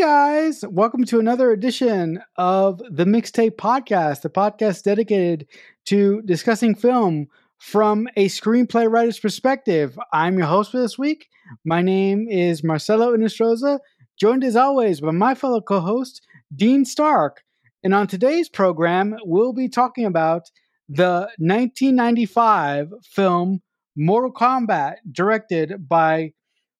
guys, welcome to another edition of the Mixtape Podcast, the podcast dedicated to discussing film from a screenplay writer's perspective. I'm your host for this week. My name is Marcelo Inestroza, joined as always by my fellow co host, Dean Stark. And on today's program, we'll be talking about the 1995 film Mortal Kombat, directed by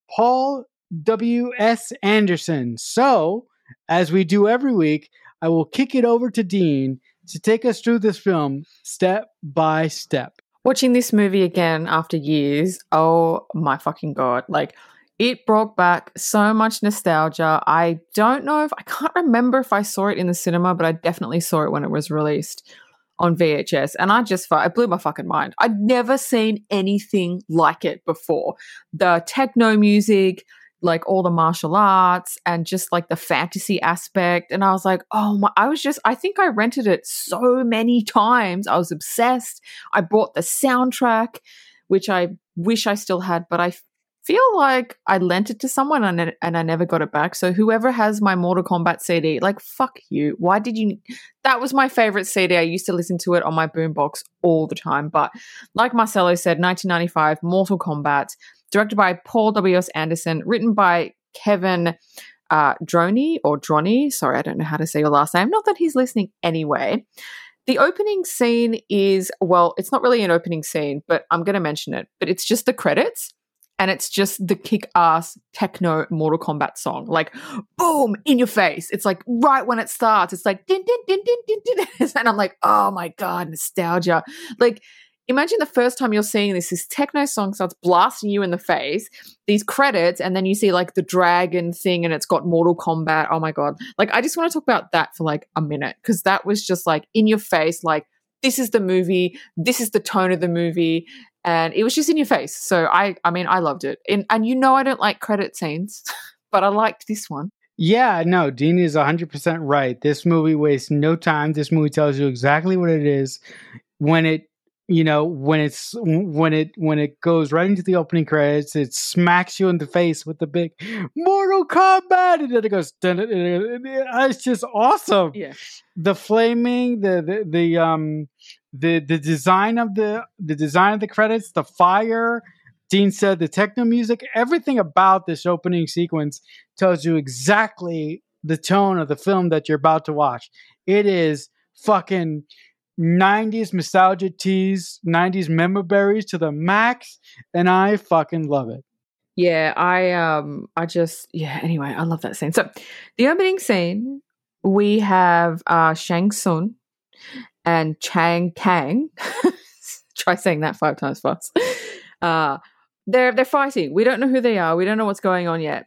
Paul W.S. Anderson. So, as we do every week, I will kick it over to Dean to take us through this film step by step. Watching this movie again after years, oh my fucking god. Like, it brought back so much nostalgia. I don't know if I can't remember if I saw it in the cinema, but I definitely saw it when it was released on VHS. And I just, it blew my fucking mind. I'd never seen anything like it before. The techno music, like all the martial arts and just like the fantasy aspect. And I was like, oh my, I was just, I think I rented it so many times. I was obsessed. I bought the soundtrack, which I wish I still had, but I feel like I lent it to someone and, and I never got it back. So whoever has my Mortal Kombat CD, like fuck you. Why did you? That was my favorite CD. I used to listen to it on my boombox all the time. But like Marcelo said, 1995, Mortal Kombat directed by Paul W.S. Anderson, written by Kevin uh, Droney or Droney. Sorry, I don't know how to say your last name. Not that he's listening anyway. The opening scene is, well, it's not really an opening scene, but I'm going to mention it. But it's just the credits and it's just the kick ass techno Mortal Kombat song. Like, boom, in your face. It's like right when it starts, it's like, din, din, din, din, din, din. and I'm like, oh my God, nostalgia. Like, imagine the first time you're seeing this this techno song starts blasting you in the face these credits and then you see like the dragon thing and it's got mortal kombat. Oh my god. Like i just want to talk about that for like a minute because that was just like in your face like this is the movie this is the tone of the movie and it was just in your face. So i i mean i loved it. And, and you know i don't like credit scenes but i liked this one. Yeah, no, Dean is 100% right. This movie wastes no time. This movie tells you exactly what it is. When it you know when it's when it when it goes right into the opening credits it smacks you in the face with the big mortal kombat! And then it goes it's just awesome. Yeah. The flaming the, the the um the the design of the the design of the credits the fire dean said the techno music everything about this opening sequence tells you exactly the tone of the film that you're about to watch. It is fucking 90s nostalgia teas, 90s memories to the max, and I fucking love it. Yeah, I um I just yeah, anyway, I love that scene. So the opening scene, we have uh Shang Tsung and Chang Kang. Try saying that five times fast. Uh they're they're fighting. We don't know who they are. We don't know what's going on yet.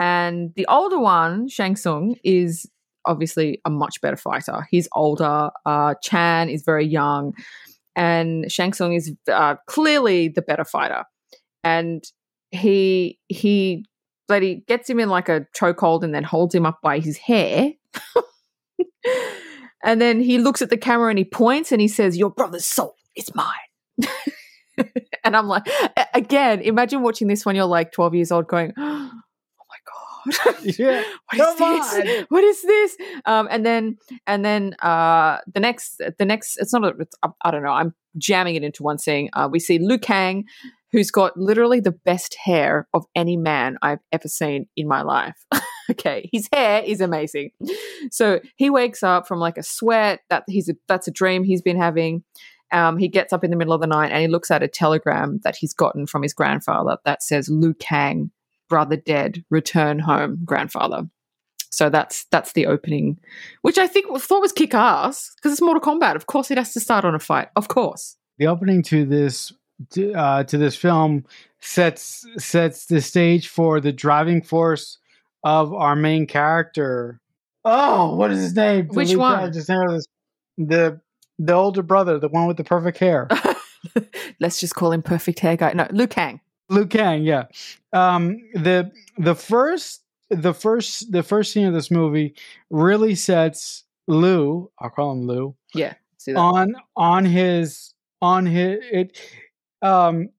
And the older one, Shang Tsung, is obviously a much better fighter. He's older. Uh, Chan is very young, and Shang Tsung is uh, clearly the better fighter. And he he he gets him in like a chokehold and then holds him up by his hair. and then he looks at the camera and he points and he says, "Your brother's soul is mine." and I'm like, again, imagine watching this when you're like 12 years old, going. yeah. what is this? On. What is this? Um, and then and then uh, the next the next it's not a it's, I don't know. I'm jamming it into one scene. Uh, we see Liu Kang, who's got literally the best hair of any man I've ever seen in my life. okay, his hair is amazing. So he wakes up from like a sweat that he's a, that's a dream he's been having. Um, he gets up in the middle of the night and he looks at a telegram that he's gotten from his grandfather that says Liu Kang brother dead, return home, grandfather. So that's that's the opening, which I think thought was kick ass because it's Mortal Kombat. Of course, it has to start on a fight. Of course, the opening to this to, uh, to this film sets sets the stage for the driving force of our main character. Oh, what is his name? Which the one? The the older brother, the one with the perfect hair. Let's just call him Perfect Hair Guy. No, Liu Kang. Liu Kang, yeah. Um, the the first the first the first scene of this movie really sets Lou. I'll call him Lou. Yeah. On on his on his it. Um,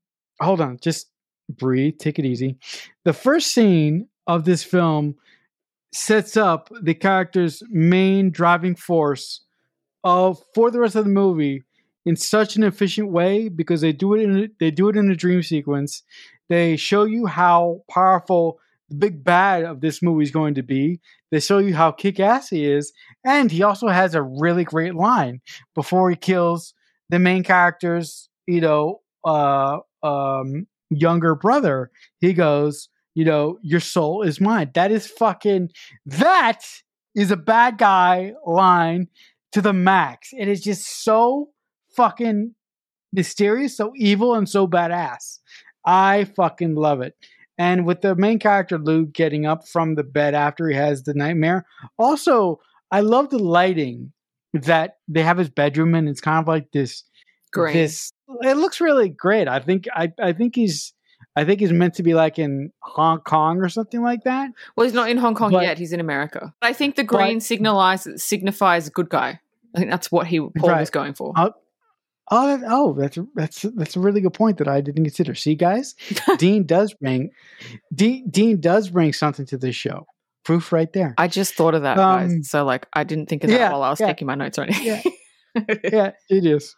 hold on, just breathe, take it easy. The first scene of this film sets up the character's main driving force of for the rest of the movie in such an efficient way because they do it in they do it in a dream sequence. They show you how powerful the big bad of this movie is going to be. They show you how kick ass he is, and he also has a really great line before he kills the main character's, you know, uh, um, younger brother. He goes, you know, your soul is mine. That is fucking. That is a bad guy line to the max. It is just so fucking mysterious, so evil, and so badass. I fucking love it. And with the main character Luke getting up from the bed after he has the nightmare, also I love the lighting that they have his bedroom and It's kind of like this. Green. This it looks really great. I think I I think he's I think he's meant to be like in Hong Kong or something like that. Well, he's not in Hong Kong But- yet. He's in America. I think the green But- signalize signifies good guy. I think that's what he Paul Right. was going for. Uh, Oh, that, oh, that's that's that's a really good point that I didn't consider. See, guys, Dean does bring Dean, Dean does bring something to this show. Proof right there. I just thought of that, Um, guys. So like, I didn't think of that yeah, while I was yeah. taking my notes or anything. yeah, yeah, genius.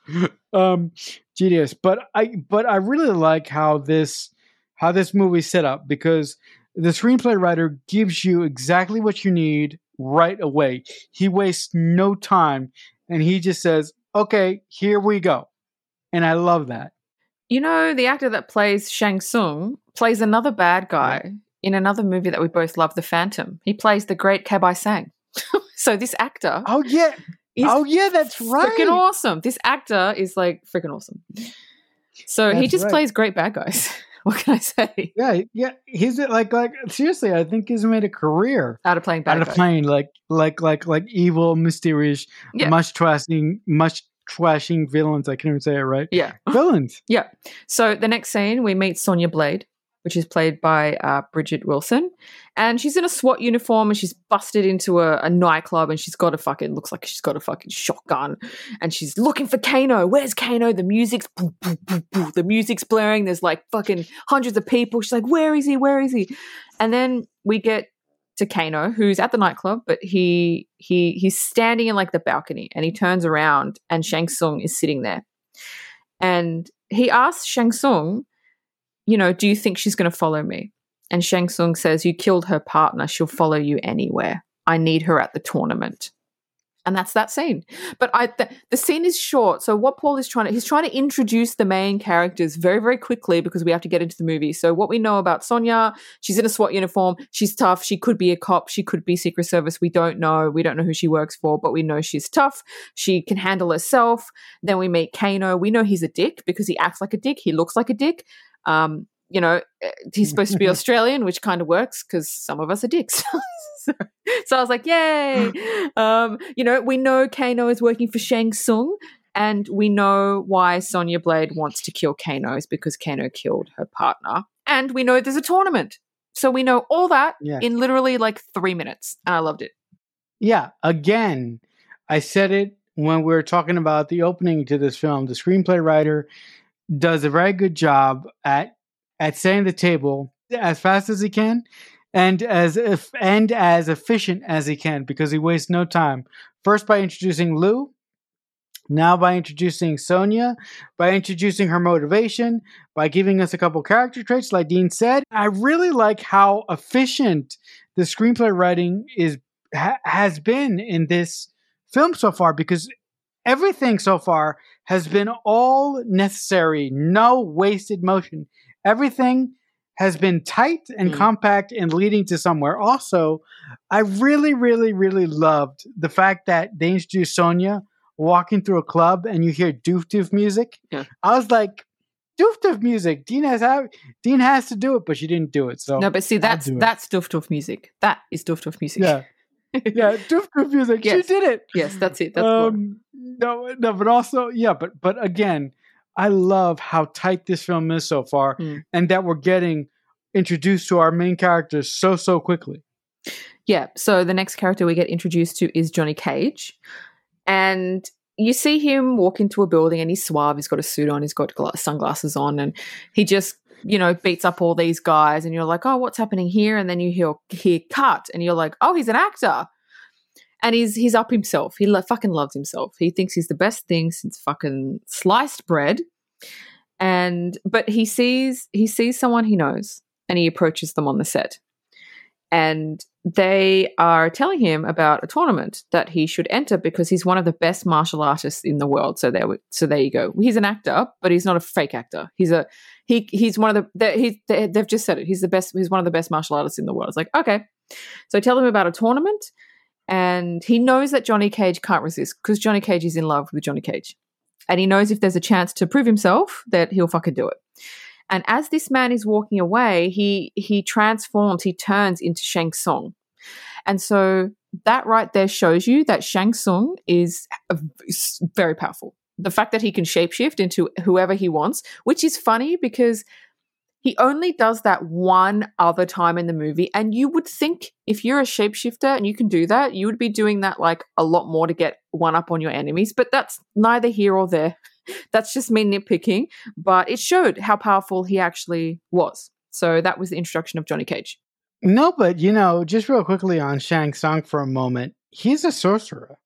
Um, genius. But I but I really like how this how this movie's set up because the screenplay writer gives you exactly what you need right away. He wastes no time and he just says, "Okay, here we go." And I love that. You know, the actor that plays Shang Tsung plays another bad guy in another movie that we both love, The Phantom. He plays the great Kabai Sengh. so this actor Oh yeah. oh yeah, that's right. freaking awesome. This actor is like freaking awesome. So he just right. plays great bad guys. what can I say? Yeah, yeah. He's like like seriously, I think he's made a career Out of playing bad out of playing like like like like evil, mysterious, Yeah. much trashing, much trashing villains. I can't even say it right. Yeah. Villains. Yeah. So the next scene, we meet Sonya Blade, which is played by uh, Bridgette Wilson, and she's in a SWAT uniform and she's busted into a, a nightclub and she's got a fucking looks like she's got a fucking shotgun and she's looking for Kano. Where's Kano? The music's the music's blaring. There's like fucking hundreds of people. She's like, where is he? Where is he? And then we get to Kano, who's at the nightclub, but he he he's standing in like the balcony and he turns around and Shang Tsung is sitting there. And he asks Shang Tsung, you know, do you think she's going to follow me? And Shang Tsung says, You killed her partner. She'll follow you anywhere. I need her at the tournament. And that's that scene. But I, the, the scene is short. So what Paul is trying to, he's trying to introduce the main characters very, very quickly because we have to get into the movie. So what we know about Sonya, she's in a SWAT uniform. She's tough. She could be a cop. She could be Secret Service. We don't know. We don't know who she works for, but we know she's tough. She can handle herself. Then we meet Kano. We know he's a dick because he acts like a dick. He looks like a dick. Um, you know, eh, he's supposed to be Australian, which kind of works because some of us are dicks. so, so I was like, yay. Um, you know, we know Kano is working for Shang Tsung, and we know why Sonya Blade wants to kill Kano is because Kano killed her partner. And we know there's a tournament. So we know all that Yeah. in literally like three minutes. And I loved it. Yeah. Again, I said it when we were talking about the opening to this film. The screenplay writer does a very good job at at setting the table as fast as he can and as if and as efficient as he can because he wastes no time. First by introducing Lou, now by introducing Sonya, by introducing her motivation, by giving us a couple character traits, like Dean said. I really like how efficient the screenplay writing is ha- has been in this film so far because everything so far has been all necessary, no wasted motion. Everything has been tight and Mm. compact and leading to somewhere. Also, I really, really, really loved the fact that they introduced Sonya walking through a club and you hear doof doof music. Yeah. I was like, doof doof music. Dean has have, Dean has to do it, but she didn't do it. So no, but see, that's that's Duff doof music. That is Duff doof music. yeah, yeah, doof doof music. Yes. She did it. yes, that's it. That's um, no, no, but also, yeah, but but again, I love how tight this film is so far, Mm. and that we're getting introduced to our main characters so so quickly. Yeah. So the next character we get introduced to is Johnny Cage. And you see him walk into a building and he's suave. He's got a suit on, he's got gla- sunglasses on, and he just you know, beats up all these guys, and you're like, oh, what's happening here? And then you hear hear cut, and you're like, oh, he's an actor, and he's he's up himself. He lo- fucking loves himself. He thinks he's the best thing since fucking sliced bread. And but he sees he sees someone he knows, and he approaches them on the set, and they are telling him about a tournament that he should enter because he's one of the best martial artists in the world. So there, so there you go. He's an actor, but he's not a fake actor. He's a he. He's one of the. He, they, they've just said it. He's the best. He's one of the best martial artists in the world. It's like okay. So I tell him about a tournament, and he knows that Johnny Cage can't resist because Johnny Cage is in love with Johnny Cage, and he knows if there's a chance to prove himself that he'll fucking do it. And as this man is walking away, he he transforms, he turns into Shang Tsung. And so that right there shows you that Shang Tsung is, very powerful. The fact that he can shapeshift into whoever he wants, which is funny because he only does that one other time in the movie. And you would think if you're a shapeshifter and you can do that, you would be doing that like a lot more to get one up on your enemies. But that's neither here or there. That's just me nitpicking. But it showed how powerful he actually was. So that was the introduction of Johnny Cage. No, but you know, just real quickly on Shang Tsung for a moment, he's a sorcerer.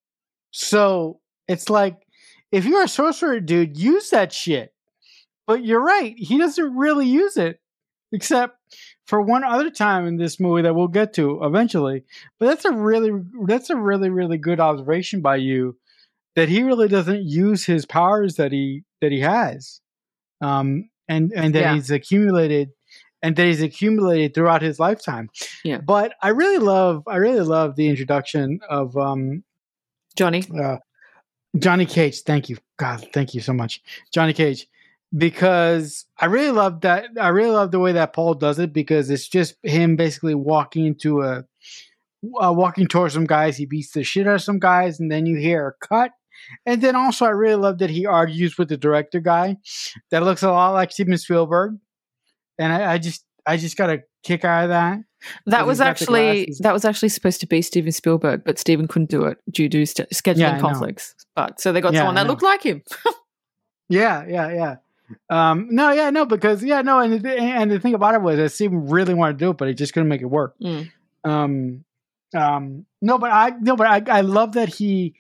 So it's like, if you're a sorcerer, dude, use that shit. But you're right, he doesn't really use it, except for one other time in this movie that we'll get to eventually. But that's a really, that's a really, really good observation by you that he really doesn't use his powers that he that he has, um, and and that yeah. he's accumulated and that he's accumulated throughout his lifetime. Yeah. But I really love I really love the introduction of um Johnny. Uh, Johnny Cage. Thank you. God, thank you so much. Johnny Cage. Because I really love that I really love the way that Paul does it because it's just him basically walking into a uh, walking towards some guys, he beats the shit out of some guys, and then you hear a cut. And then also, I really love that he argues with the director guy that looks a lot like Steven Spielberg and I, I just I just got a kick out of that. That was actually that was actually supposed to be Steven Spielberg, but Steven couldn't do it due to st- scheduling yeah, conflicts. But so they got yeah, someone that looked like him. yeah, yeah, yeah. Um, no, yeah, no, because yeah, no, and the, and the thing about it was, that Steven really wanted to do it, but he just couldn't make it work. Mm. Um, um, no, but I no, but I I love that he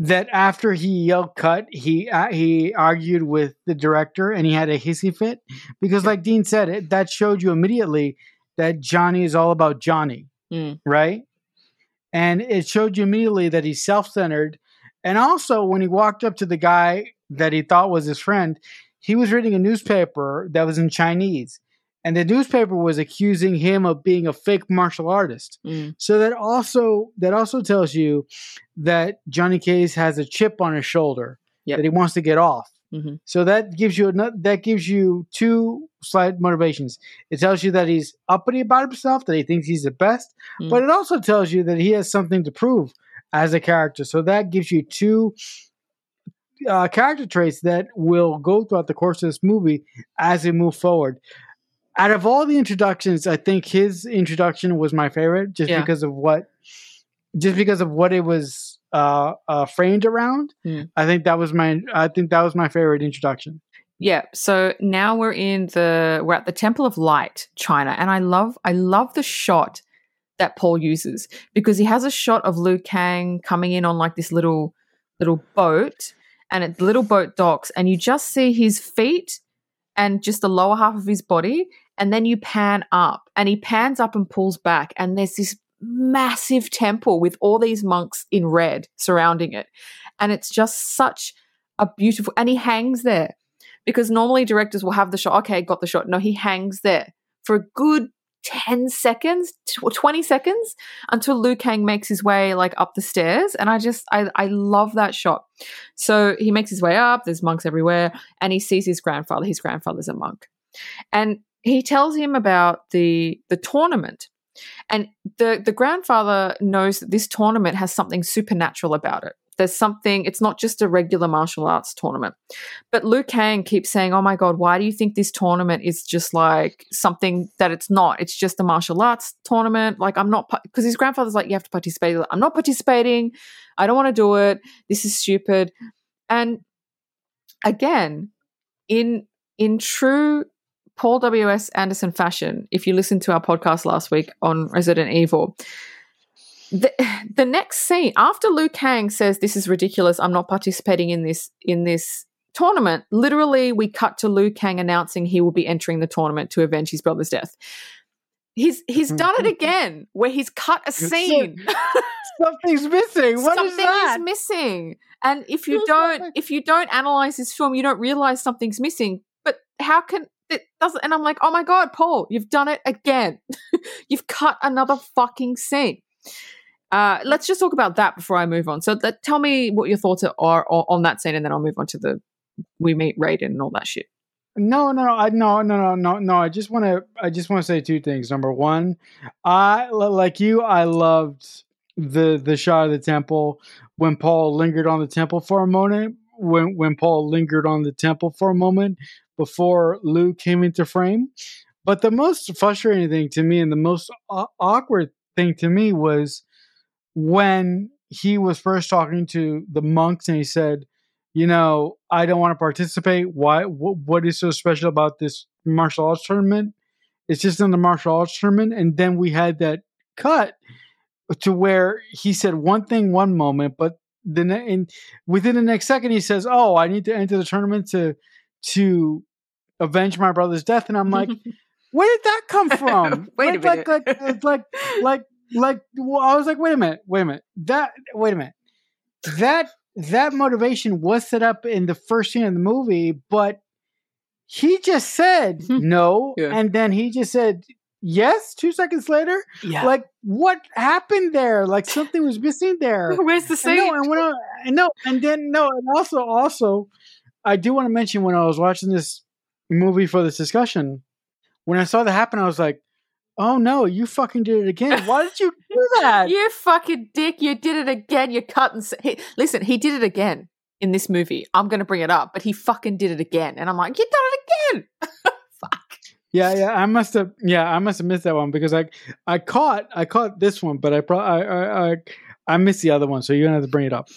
that after he yelled cut, he uh, he argued with the director and he had a hissy fit because, like Dean said, it, that showed you immediately that Johnny is all about Johnny, mm. right? And it showed you immediately that he's self centered. And also, when he walked up to the guy that he thought was his friend, he was reading a newspaper that was in Chinese and the newspaper was accusing him of being a fake martial artist. Mm. So that also that also tells you that Johnny Cage has a chip on his shoulder yep. that he wants to get off. Mm-hmm. So that gives you a, that gives you two slight motivations. It tells you that he's uppity about himself, that he thinks he's the best, mm. but it also tells you that he has something to prove as a character. So that gives you two uh, character traits that will go throughout the course of this movie as we move forward out of all the introductions, I think his introduction was my favorite, just yeah. because of what, just because of what it was uh, uh, framed around. Mm. I think that was my, I think that was my favorite introduction. Yeah. So now we're in the, we're at the Temple of Light, China, and I love, I love the shot that Paul uses because he has a shot of Liu Kang coming in on like this little, little boat, and it, little boat docks, and you just see his feet and just the lower half of his body. And then you pan up and he pans up and pulls back. And there's this massive temple with all these monks in red surrounding it. And it's just such a beautiful, and he hangs there because normally directors will have the shot. Okay, got the shot. No, he hangs there for a good 10 seconds 20 seconds until Liu Kang makes his way like up the stairs and I just I, I love that shot. So he makes his way up there's monks everywhere and he sees his grandfather his grandfather's a monk. And he tells him about the the tournament. And the the grandfather knows that this tournament has something supernatural about it there's something, it's not just a regular martial arts tournament. But Liu Kang keeps saying, Oh my God, why do you think this tournament is just like something that it's not? It's just a martial arts tournament. Like, I'm not, because his grandfather's like, You have to participate. I'm not participating. I don't want to do it. This is stupid. And again, in in true Paul W.S. Anderson fashion, if you listened to our podcast last week on Resident Evil, the, the next scene after Liu Kang says this is ridiculous, I'm not participating in this in this tournament. Literally, we cut to Liu Kang announcing he will be entering the tournament to avenge his brother's death. He's he's done it again, where he's cut a scene. Something's missing. What something is that? is missing. And if you don't if you don't analyze this film, you don't realize something's missing. But how can it doesn't and I'm like, oh my god, Paul, you've done it again. you've cut another fucking scene. Uh, let's just talk about that before I move on. So, tell me what your thoughts are, on that scene, and then I'll move on to the we meet Raiden and all that shit. No, no, no, no, no, no, no, no. I just want to, I just want to say two things. Number one, I like you. I loved the the shot of the temple when Paul lingered on the temple for a moment. When when Paul lingered on the temple for a moment before Luke came into frame. But the most frustrating thing to me and the most aw- awkward thing to me was when he was first talking to the monks and he said, you know, I don't want to participate. Why? Wh- what is so special about this martial arts tournament? It's just in the martial arts tournament. And then we had that cut to where he said one thing one moment, but then in, within the next second he says, "Oh, I need to enter the tournament to to avenge my brother's death," and I'm like, "Where did that come from?" Wait a like, like, minute. like, it's like, like, like. Well, I was like, "Wait a minute, wait a minute." That, wait a minute. That that motivation was set up in the first scene of the movie, but he just said no, Yeah. and then he just said yes two seconds later. yeah. Like, what happened there? Like something was missing there. Where's the And scene? no, and when I, no, and then no, and also, also, I do want to mention when I was watching this movie for this discussion, when I saw that happen, I was like, "Oh no, you fucking did it again! Why did you do that?" You fucking dick! You did it again. You cut and s- he, listen. He did it again in this movie. I'm going to bring it up, but he fucking did it again, and I'm like, you done it again. Fuck. Yeah, yeah, I must have. Yeah, I must have missed that one because I, I caught, I caught this one, but I, pro- I, I, I, I missed the other one. So you're gonna have to bring it up.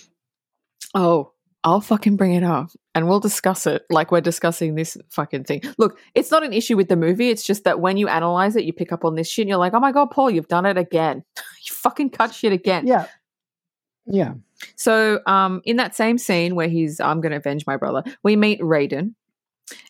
Oh, I'll fucking bring it up, and we'll discuss it like we're discussing this fucking thing. Look, it's not an issue with the movie. It's just that when you analyze it, you pick up on this shit, and you're like, oh my god, Paul, you've done it again. you fucking cut shit again. Yeah, yeah. So, um, in that same scene where he's, I'm going to avenge my brother, we meet Raiden,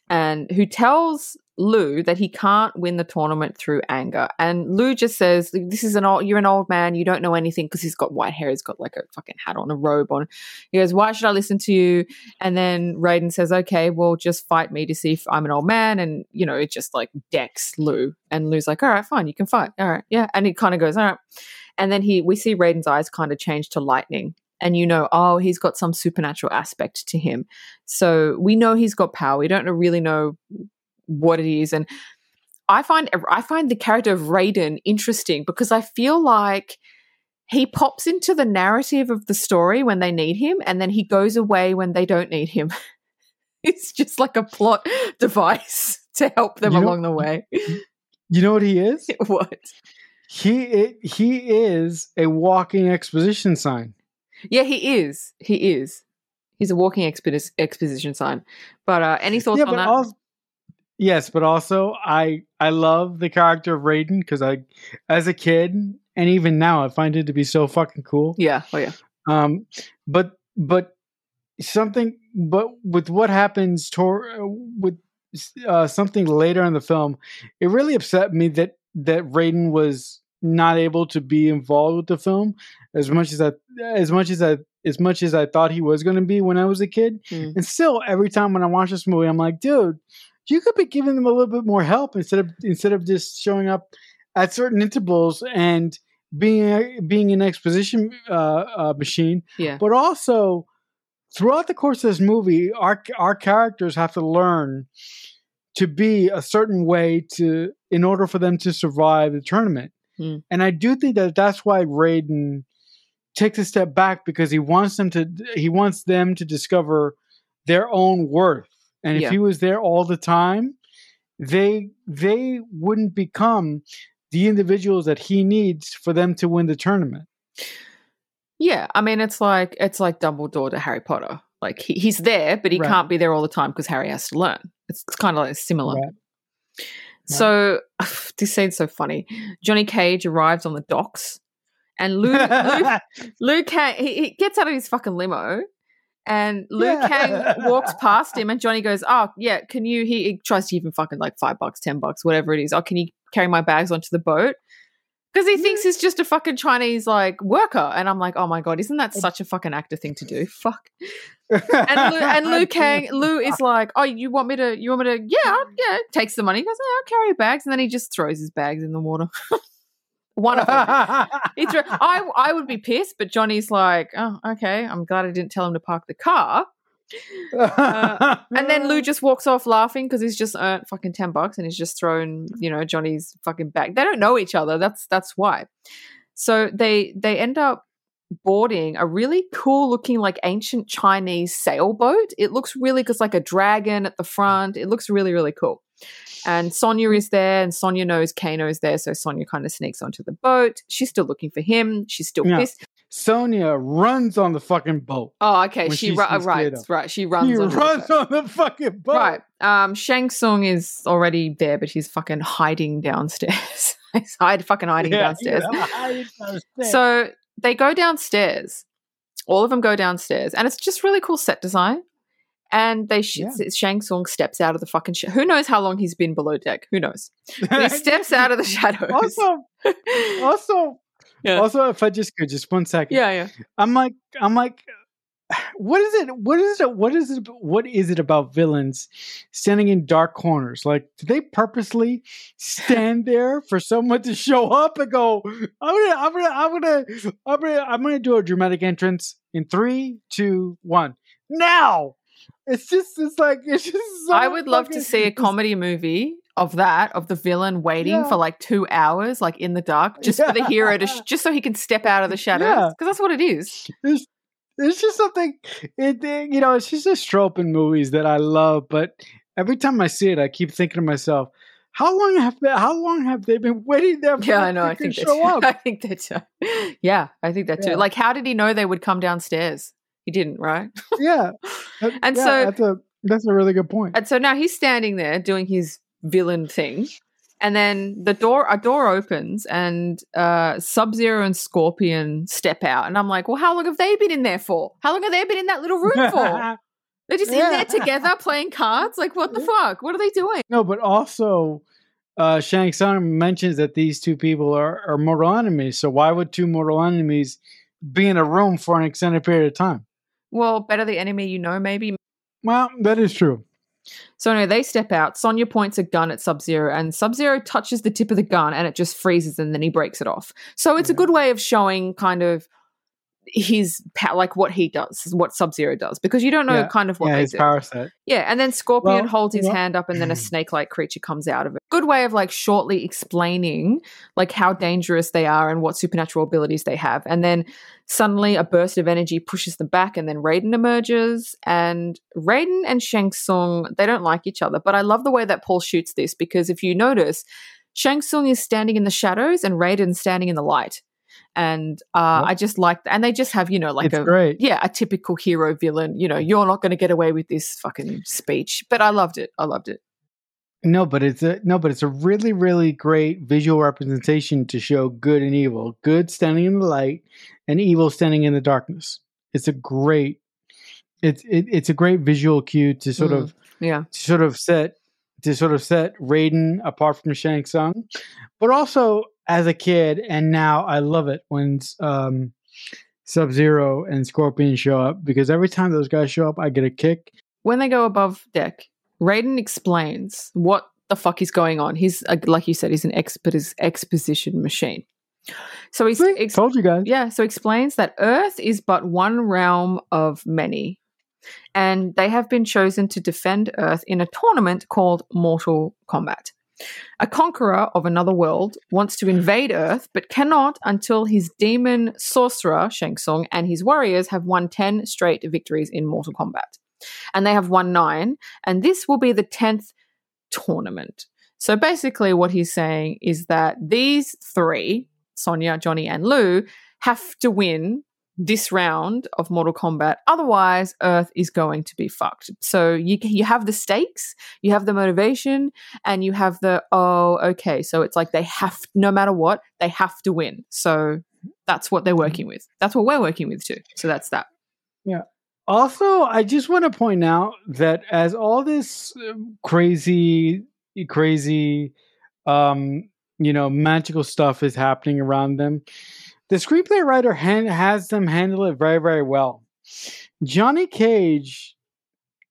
and who tells Lou that he can't win the tournament through anger. And Lou just says, "This is an old, you're an old man. You don't know anything because he's got white hair. He's got like a fucking hat on, a robe on." He goes, "Why should I listen to you?" And then Raiden says, "Okay, well, just fight me to see if I'm an old man." And you know, it just like decks Lou, and Lou's like, "All right, fine, you can fight. All right, yeah." And he kind of goes, "All right." And then he, we see Raiden's eyes kind of change to lightning, and you know, oh, he's got some supernatural aspect to him. So we know he's got power. We don't really know what it is, and I find I find the character of Raiden interesting because I feel like he pops into the narrative of the story when they need him, and then he goes away when they don't need him. it's just like a plot device to help them You know- along the way. You know what he is? what? He i- he is a walking exposition sign. Yeah, he is. He is. He's a walking expedi- exposition sign. But uh, any thoughts yeah, on that? Yes, but also I I love the character of Raiden because I, as a kid and even now, I find it to be so fucking cool. yeah. Oh yeah. Um, but but something but with what happens tor- with uh, something later in the film, it really upset me that that Raiden was not able to be involved with the film as much as I as much as I as much as I thought he was going to be when I was a kid. Mm. And still, every time when I watch this movie, I'm like, dude, you could be giving them a little bit more help instead of instead of just showing up at certain intervals and being a, being an exposition uh, uh, machine. Yeah. But also, throughout the course of this movie, our our characters have to learn to be a certain way to in order for them to survive the tournament. Hmm. And I do think that that's why Raiden takes a step back because he wants them to he wants them to discover their own worth. And if Yeah. he was there all the time, they they wouldn't become the individuals that he needs for them to win the tournament. Yeah. I mean, it's like it's like Dumbledore to Harry Potter. Like he, he's there, but he Right. can't be there all the time because Harry has to learn. It's, it's kind of like similar. Right. So this scene's so funny. Johnny Cage arrives on the docks, and Liu Kang he, he gets out of his fucking limo, and Liu Yeah. Kang walks past him, and Johnny goes, "Oh yeah, can you?" He, he tries to give him fucking like five bucks, ten bucks, whatever it is. Oh, can you carry my bags onto the boat? Because he thinks he's just a fucking Chinese like worker, and I'm like, oh my god, isn't that such a fucking actor thing to do? Fuck. And Lou, and Liu Kang, Lou is like, oh, you want me to? You want me to? Yeah, I'll- yeah. Takes the money, goes, oh, I'll carry your bags, and then he just throws his bags in the water. One of them. He threw, I I would be pissed, but Johnny's like, oh, okay. I'm glad I didn't tell him to park the car. Uh, And then Lou just walks off laughing because he's just earned fucking ten bucks and he's just thrown, you know, Johnny's fucking bag. They don't know each other. That's that's why. So they they end up boarding a really cool looking like ancient Chinese sailboat. It looks really because like a dragon at the front. It looks really really cool. And Sonya is there, and Sonya knows Kano's there, so Sonya kind of sneaks onto the boat. She's still looking for him. She's still Yeah. pissed. Sonya runs on the fucking boat. Oh, okay. She she ru- right, right. She runs. he onto the runs boat. on the fucking boat. Right. Um, Shang Tsung is already there, but he's fucking hiding downstairs. he's hide, fucking hiding Yeah, downstairs. downstairs. So they go downstairs. All of them go downstairs, and it's just really cool set design. And they sh- Yeah. Shang Tsung steps out of the fucking sh- who knows how long he's been below deck? Who knows? But he steps out of the shadows. also, also, Yeah. also, if I just could, just one second. yeah, yeah. I'm like, I'm like, what is it? What is it? What is it? What is it about villains standing in dark corners? Like, do they purposely stand there for someone to show up and go, "I'm gonna, I'm gonna, I'm gonna, I'm gonna, I'm gonna do a dramatic entrance in three, two, one, now." It's just, it's like, it's just. So I would love to see a comedy movie of that of the villain waiting Yeah. for like two hours, like in the dark, just for the hero to sh- just so he can step out of the shadows Yeah. because that's what it is. It's, it's just something, it, it- you know, it's just a trope in movies that I love. But every time I see it, I keep thinking to myself, how long have they, how long have they been waiting there for Yeah, I know. I think that. show Too. I think that. Yeah, I think that too. Yeah. Like, how did he know they would come downstairs? He didn't, right? yeah, That- And yeah, so- that's a that's a really good point. And so now he's standing there doing his villain thing. And then the door, a door opens, and uh, Sub Zero and Scorpion step out. And I'm like, well, how long have they been in there for? How long have they been in that little room for? They're just in there together playing cards. Like, what the fuck? What are they doing? no, but also. Uh, Shang Tsung mentions that these two people are, are mortal enemies. So why would two mortal enemies be in a room for an extended period of time? Well, better the enemy you know, maybe. Well, that is true. So anyway, they step out. Sonya points a gun at Sub Zero, and Sub Zero touches the tip of the gun, and it just freezes, and then he breaks it off. So it's a good way of showing kind of his power, like what he does, what Sub Zero does, because you don't know Yeah. kind of what yeah, they his do. power set. Yeah, and then Scorpion Well, holds his well- hand up, and then a snake-like creature comes out of it. Good way of like shortly explaining like how dangerous they are and what supernatural abilities they have, and then suddenly a burst of energy pushes them back, and then Raiden emerges. And Raiden and Shang Tsung they don't like each other, but I love the way that Paul shoots this because if you notice, Shang Tsung is standing in the shadows and Raiden's standing in the light, and uh, Yep. I just like and they just have you know like it's a great. yeah, a typical hero villain. You know, you're not going to get away with this fucking speech. But I loved it. I loved it. No, but it's a no, but it's a really, really great visual representation to show good and evil. Good standing in the light, and evil standing in the darkness. It's a great, it's it, it's a great visual cue to sort Mm. of Yeah. to sort of set to sort of set Raiden apart from Shang Tsung, but also as a kid, and now I love it when um, Sub Zero and Scorpion show up because every time those guys show up, I get a kick. When they go above deck, Raiden explains what the fuck is going on. He's like you said, he's an expos- exposition machine. So he's ex- Told you guys. Yeah, so explains that Earth is but one realm of many. And they have been chosen to defend Earth in a tournament called Mortal Kombat. A conqueror of another world wants to invade Earth, but cannot until his demon sorcerer, Shang Tsung, and his warriors have won 10 straight victories in Mortal Kombat. And they have won nine, and this will be the 10th tournament. So basically, what he's saying is that these three, Sonya, Johnny, and Lou, have to win this round of Mortal Kombat. Otherwise, Earth is going to be fucked. So you you have the stakes, you have the motivation, and you have the oh okay. So it's like they have no matter what they have to win. So that's what they're working with. That's what we're working with too. So that's that. Yeah. Also, I just want to point out that as all this um, crazy, crazy, um, you know, magical stuff is happening around them, the screenplay writer han- has them handle it very, very well. Johnny Cage,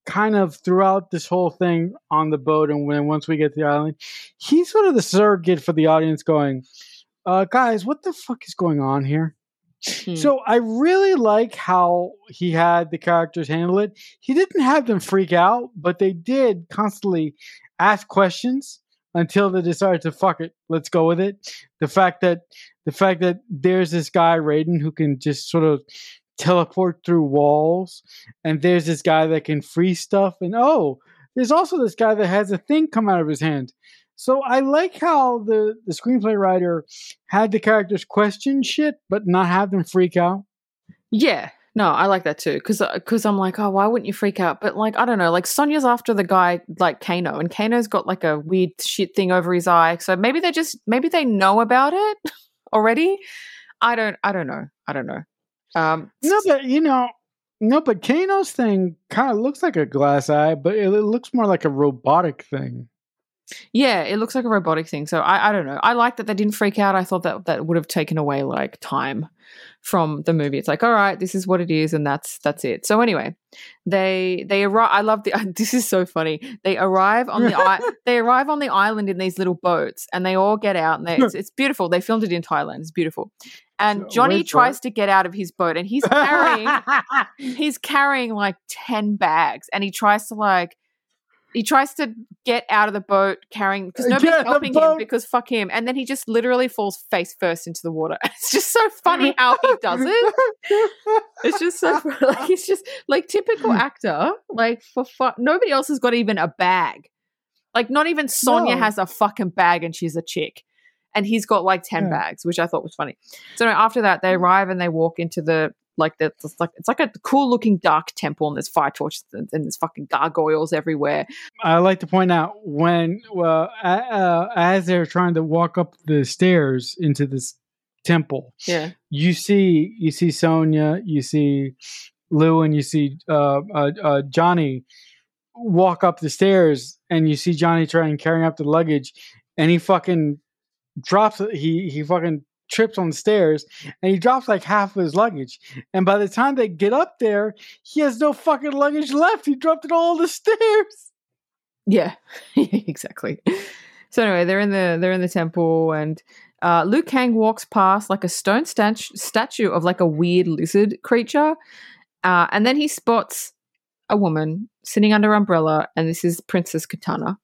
kind of throughout this whole thing on the boat, and when once we get to the island, he's sort of the surrogate for the audience, going, uh, "Guys, what the fuck is going on here?" Hmm. So I really like how he had the characters handle it. He didn't have them freak out, but they did constantly ask questions until they decided to fuck it, let's go with it. The fact that the fact that there's this guy Raiden who can just sort of teleport through walls, and there's this guy that can free stuff, and oh, there's also this guy that has a thing come out of his hand. So I like how the the screenplay writer had the characters question shit, but not have them freak out. Yeah. No, I like that too because because I'm like, oh, why wouldn't you freak out? But like, I don't know. Like Sonya's after the guy like Kano, and Kano's got like a weird shit thing over his eye. So maybe they just maybe they know about it already. I don't. I don't know. I don't know. Um, No, but you know, no, but Kano's thing kind of looks like a glass eye, but it, it looks more like a robotic thing. Yeah, it looks like a robotic thing. So I, I don't know. I like that they didn't freak out. I thought that that would have taken away like time from the movie. It's like, all right, this is what it is, and that's that's it. So anyway, they they arrive. I love the. This is so funny. They arrive on the i- they arrive on the island in these little boats, and they all get out, and they, it's, it's beautiful. They filmed it in Thailand. It's beautiful. And Johnny tries to get out of his boat, and he's carrying he's carrying like 10 bags and he tries to like he tries to get out of the boat carrying because nobody's Get helping him because fuck him and then he just literally falls face first into the water. It's just so funny how he does it. It's just so like he's just like typical actor like for fuck nobody else has got even a bag. Like not even sonya No. has a fucking bag and she's a chick. And he's got like 10 Yeah. bags which i thought was funny. So no, after that they arrive and they walk into the like the, it's like it's like a cool looking dark temple and there's fire torches and, and there's fucking gargoyles everywhere I like to point out when, well, uh, as they're trying to walk up the stairs into this temple, yeah you see you see Sonya, you see Lou, and you see uh, uh, uh, Johnny walk up the stairs, and you see Johnny trying carrying up the luggage, and he fucking drops it. He he fucking trips on the stairs, and he drops like half of his luggage. And by the time they get up there, he has no fucking luggage left. He dropped it all on the stairs. Yeah, exactly. So anyway, they're in the they're in the temple, and uh, Liu Kang walks past like a stone stat- statue of like a weird lizard creature, uh, and then he spots a woman sitting under umbrella, and this is Princess Kitana.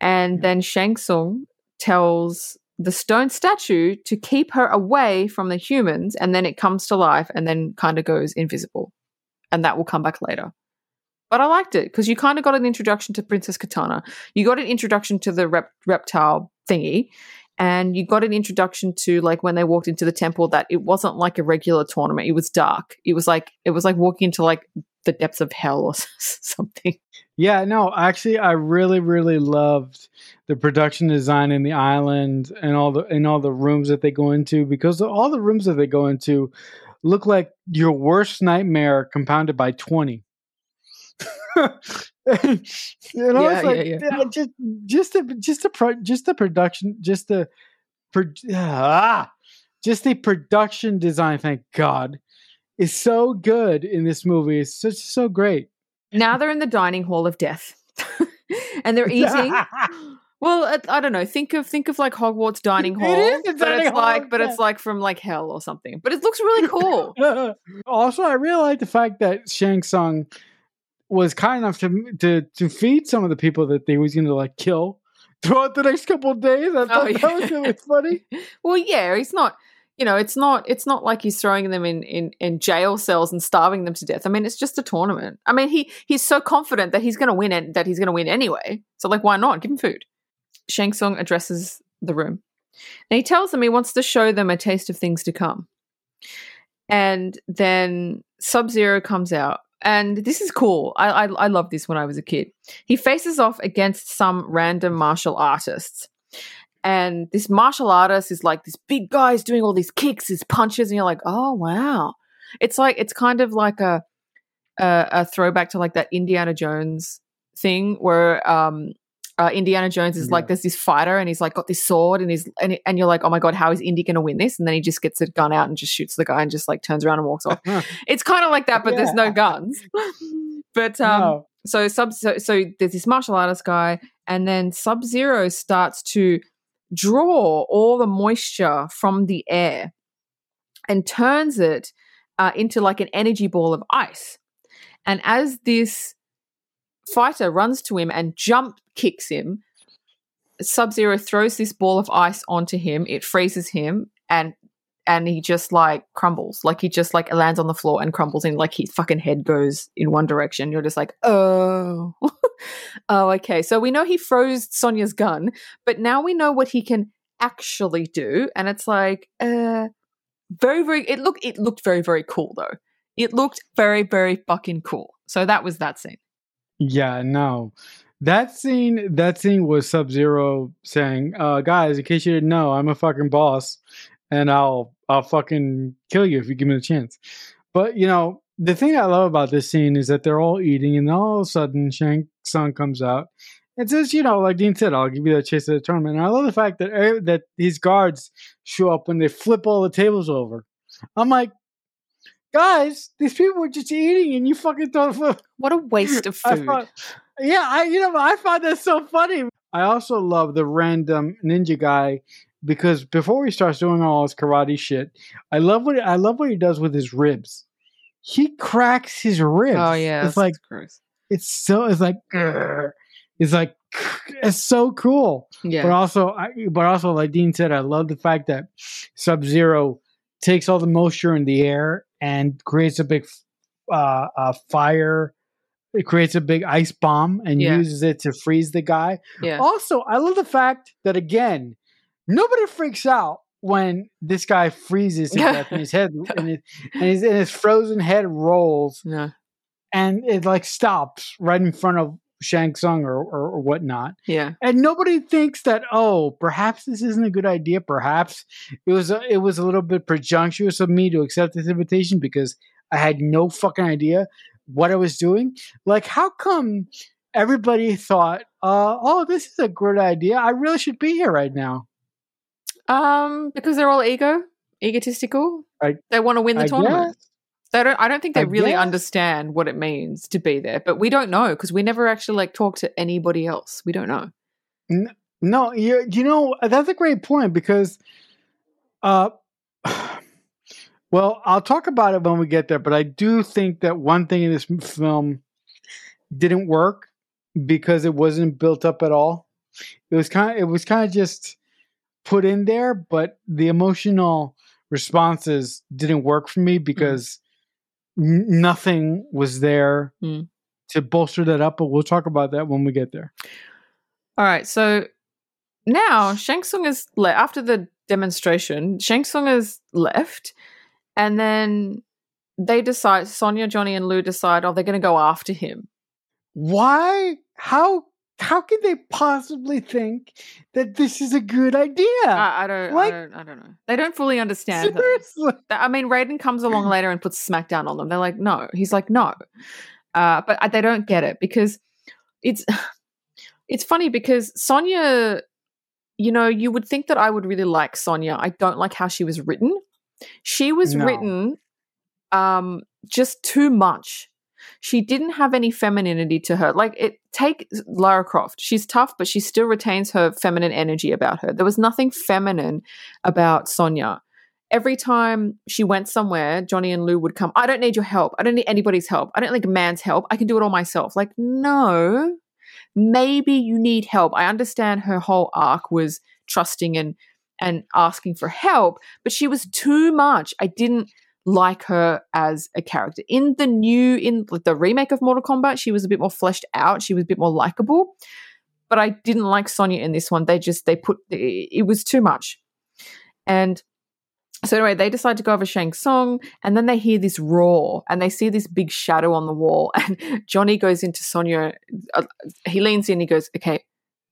And then Shang Tsung tells the stone statue to keep her away from the humans, and then it comes to life, and then kind of goes invisible, and that will come back later. But I liked it because you kind of got an introduction to Princess Kitana. You got an introduction to the rep- reptile thingy, and you got an introduction to like when they walked into the temple that it wasn't like a regular tournament. It was dark. It was like it was like walking into like the depths of hell or something. Yeah, no, actually, I really, really loved the production design in the island and all the and all the rooms that they go into because all the rooms that they go into look like your worst nightmare compounded by twenty. know, Yeah, it's like yeah, yeah, just just the just the pro, just the production, just the pro, ah, just the production design. Thank God, is so good in this movie. It's such so great. Now they're in the dining hall of death, and they're eating. Well, I, don't know. Think of think of like Hogwarts dining It hall, is the but it's hall like of but it's like from like hell or something. But it looks really cool. also, I really like the fact that Shang Tsung was kind enough to to to feed some of the people that they was going to like kill throughout the next couple of days. I oh, thought that was really funny. well, yeah, he's not. You know, it's not. It's not like he's throwing them in, in in jail cells and starving them to death. I mean, it's just a tournament. I mean, he he's so confident that he's going to win it. That he's going to win anyway. So, like, why not give him food? Shang Tsung addresses the room, and he tells them he wants to show them a taste of things to come. and then Sub Zero comes out. And this is cool. I, I I love this when I was a kid. He faces off against some random martial artists. And this martial artist is like this big guy is doing all these kicks, his punches, and you're like, oh wow. It's like it's kind of like a a, a throwback to like that Indiana Jones thing where um uh, Indiana Jones is like there's this fighter and he's like got this sword and he's and, and you're like oh my god how is Indy going to win this and then he just gets a gun out and just shoots the guy and just like turns around and walks off. It's kind of like that but there's no guns. but um no. so sub so, so there's this martial artist guy and then Sub Zero starts to draw all the moisture from the air and turns it uh, into like an energy ball of ice. And as this fighter runs to him and jump kicks him, Sub Zero throws this ball of ice onto him. It freezes him, and and he just like crumbles. Like he just like lands on the floor and crumbles in. Like his fucking head goes in one direction. You're just like, oh, oh, okay. So we know he froze Sonya's gun, but now we know what he can actually do. And it's like, uh, very, very. It looked it looked very, very cool though. It looked very, very fucking cool. So that was that scene. Yeah, no. That scene that scene was Sub Zero saying, uh guys, in case you didn't know, I'm a fucking boss and I'll I'll fucking kill you if you give me the chance. But you know, the thing I love about this scene is that they're all eating and all of a sudden Shang Tsung comes out and says, you know, like Dean said, I'll give you the chase of the tournament. And I love the fact that that these guards show up when they flip all the tables over. I'm like, guys, these people were just eating and you fucking throw the What a waste of food. thought- yeah, I you know I find that so funny. I also love the random ninja guy because before he starts doing all his karate shit, I love what I love what he does with his ribs. He cracks his ribs. oh yeah, it's like gross. it's so it's like grr. it's like it's so cool. Yeah, But also, I, but also, like Dean said, I love the fact that Sub Zero takes all the moisture in the air and creates a big uh, uh, fire. It creates a big ice bomb and Yeah. uses it to freeze the guy. yeah. Also, I love the fact that again, nobody freaks out when this guy freezes to death and his head and his, and his, and his frozen head rolls No. and it like stops right in front of Shang Tsung or, or, or whatnot. Yeah. and nobody thinks that oh perhaps this isn't a good idea. Perhaps it was a, it was a little bit presumptuous of me to accept this invitation because i had no fucking idea what i was doing. Like how come everybody thought uh, oh this is a good idea. I really should be here right now Um, because they're all ego, egotistical. I- they want to win the I tournament. guess. They don't. I don't think they I really guess. understand what it means to be there. But we don't know because we never actually like talk to anybody else. We don't know. no you, you know that's a great point because uh well i'll talk about it when we get there but i do think that one thing in this film didn't work because it wasn't built up at all it was kind of it was kind of just put in there but the emotional responses didn't work for me because n- nothing was there Mm. to bolster that up but we'll talk about that when we get there All right. So now Shang Tsung is le- after the demonstration. Shang Tsung is left, and then they decide. Sonya, Johnny, and Liu decide. Oh, they're going to go after him. why how how can they possibly think that this is a good idea I, I don't. Like- I don't. I don't know. They don't fully understand. that. seriously I mean, Raiden comes along later and puts smackdown on them. They're like, no. He's like, no. Uh, but they don't get it because it's it's funny because Sonya, you know, you would think that I would really like Sonya. I don't like how she was written. She was No. written um, just too much. She didn't have any femininity to her. Like it take Lara Croft. She's tough, but she still retains her feminine energy about her. There was nothing feminine about Sonya every time she went somewhere, Johnny and Liu would come, I don't need your help. I don't need anybody's help. I don't need a man's help. I can do it all myself. Like, no, maybe you need help. I understand her whole arc was trusting and and asking for help, but she was too much. I didn't like her as a character. In the new in the remake of Mortal Kombat, she was a bit more fleshed out. She was a bit more likable. But I didn't like Sonya in this one. They just they put it was too much. And so anyway, they decide to go over Shang Tsung, and then they hear this roar, and they see this big shadow on the wall. And Johnny goes into Sonya. Uh, he leans in. He goes, "Okay,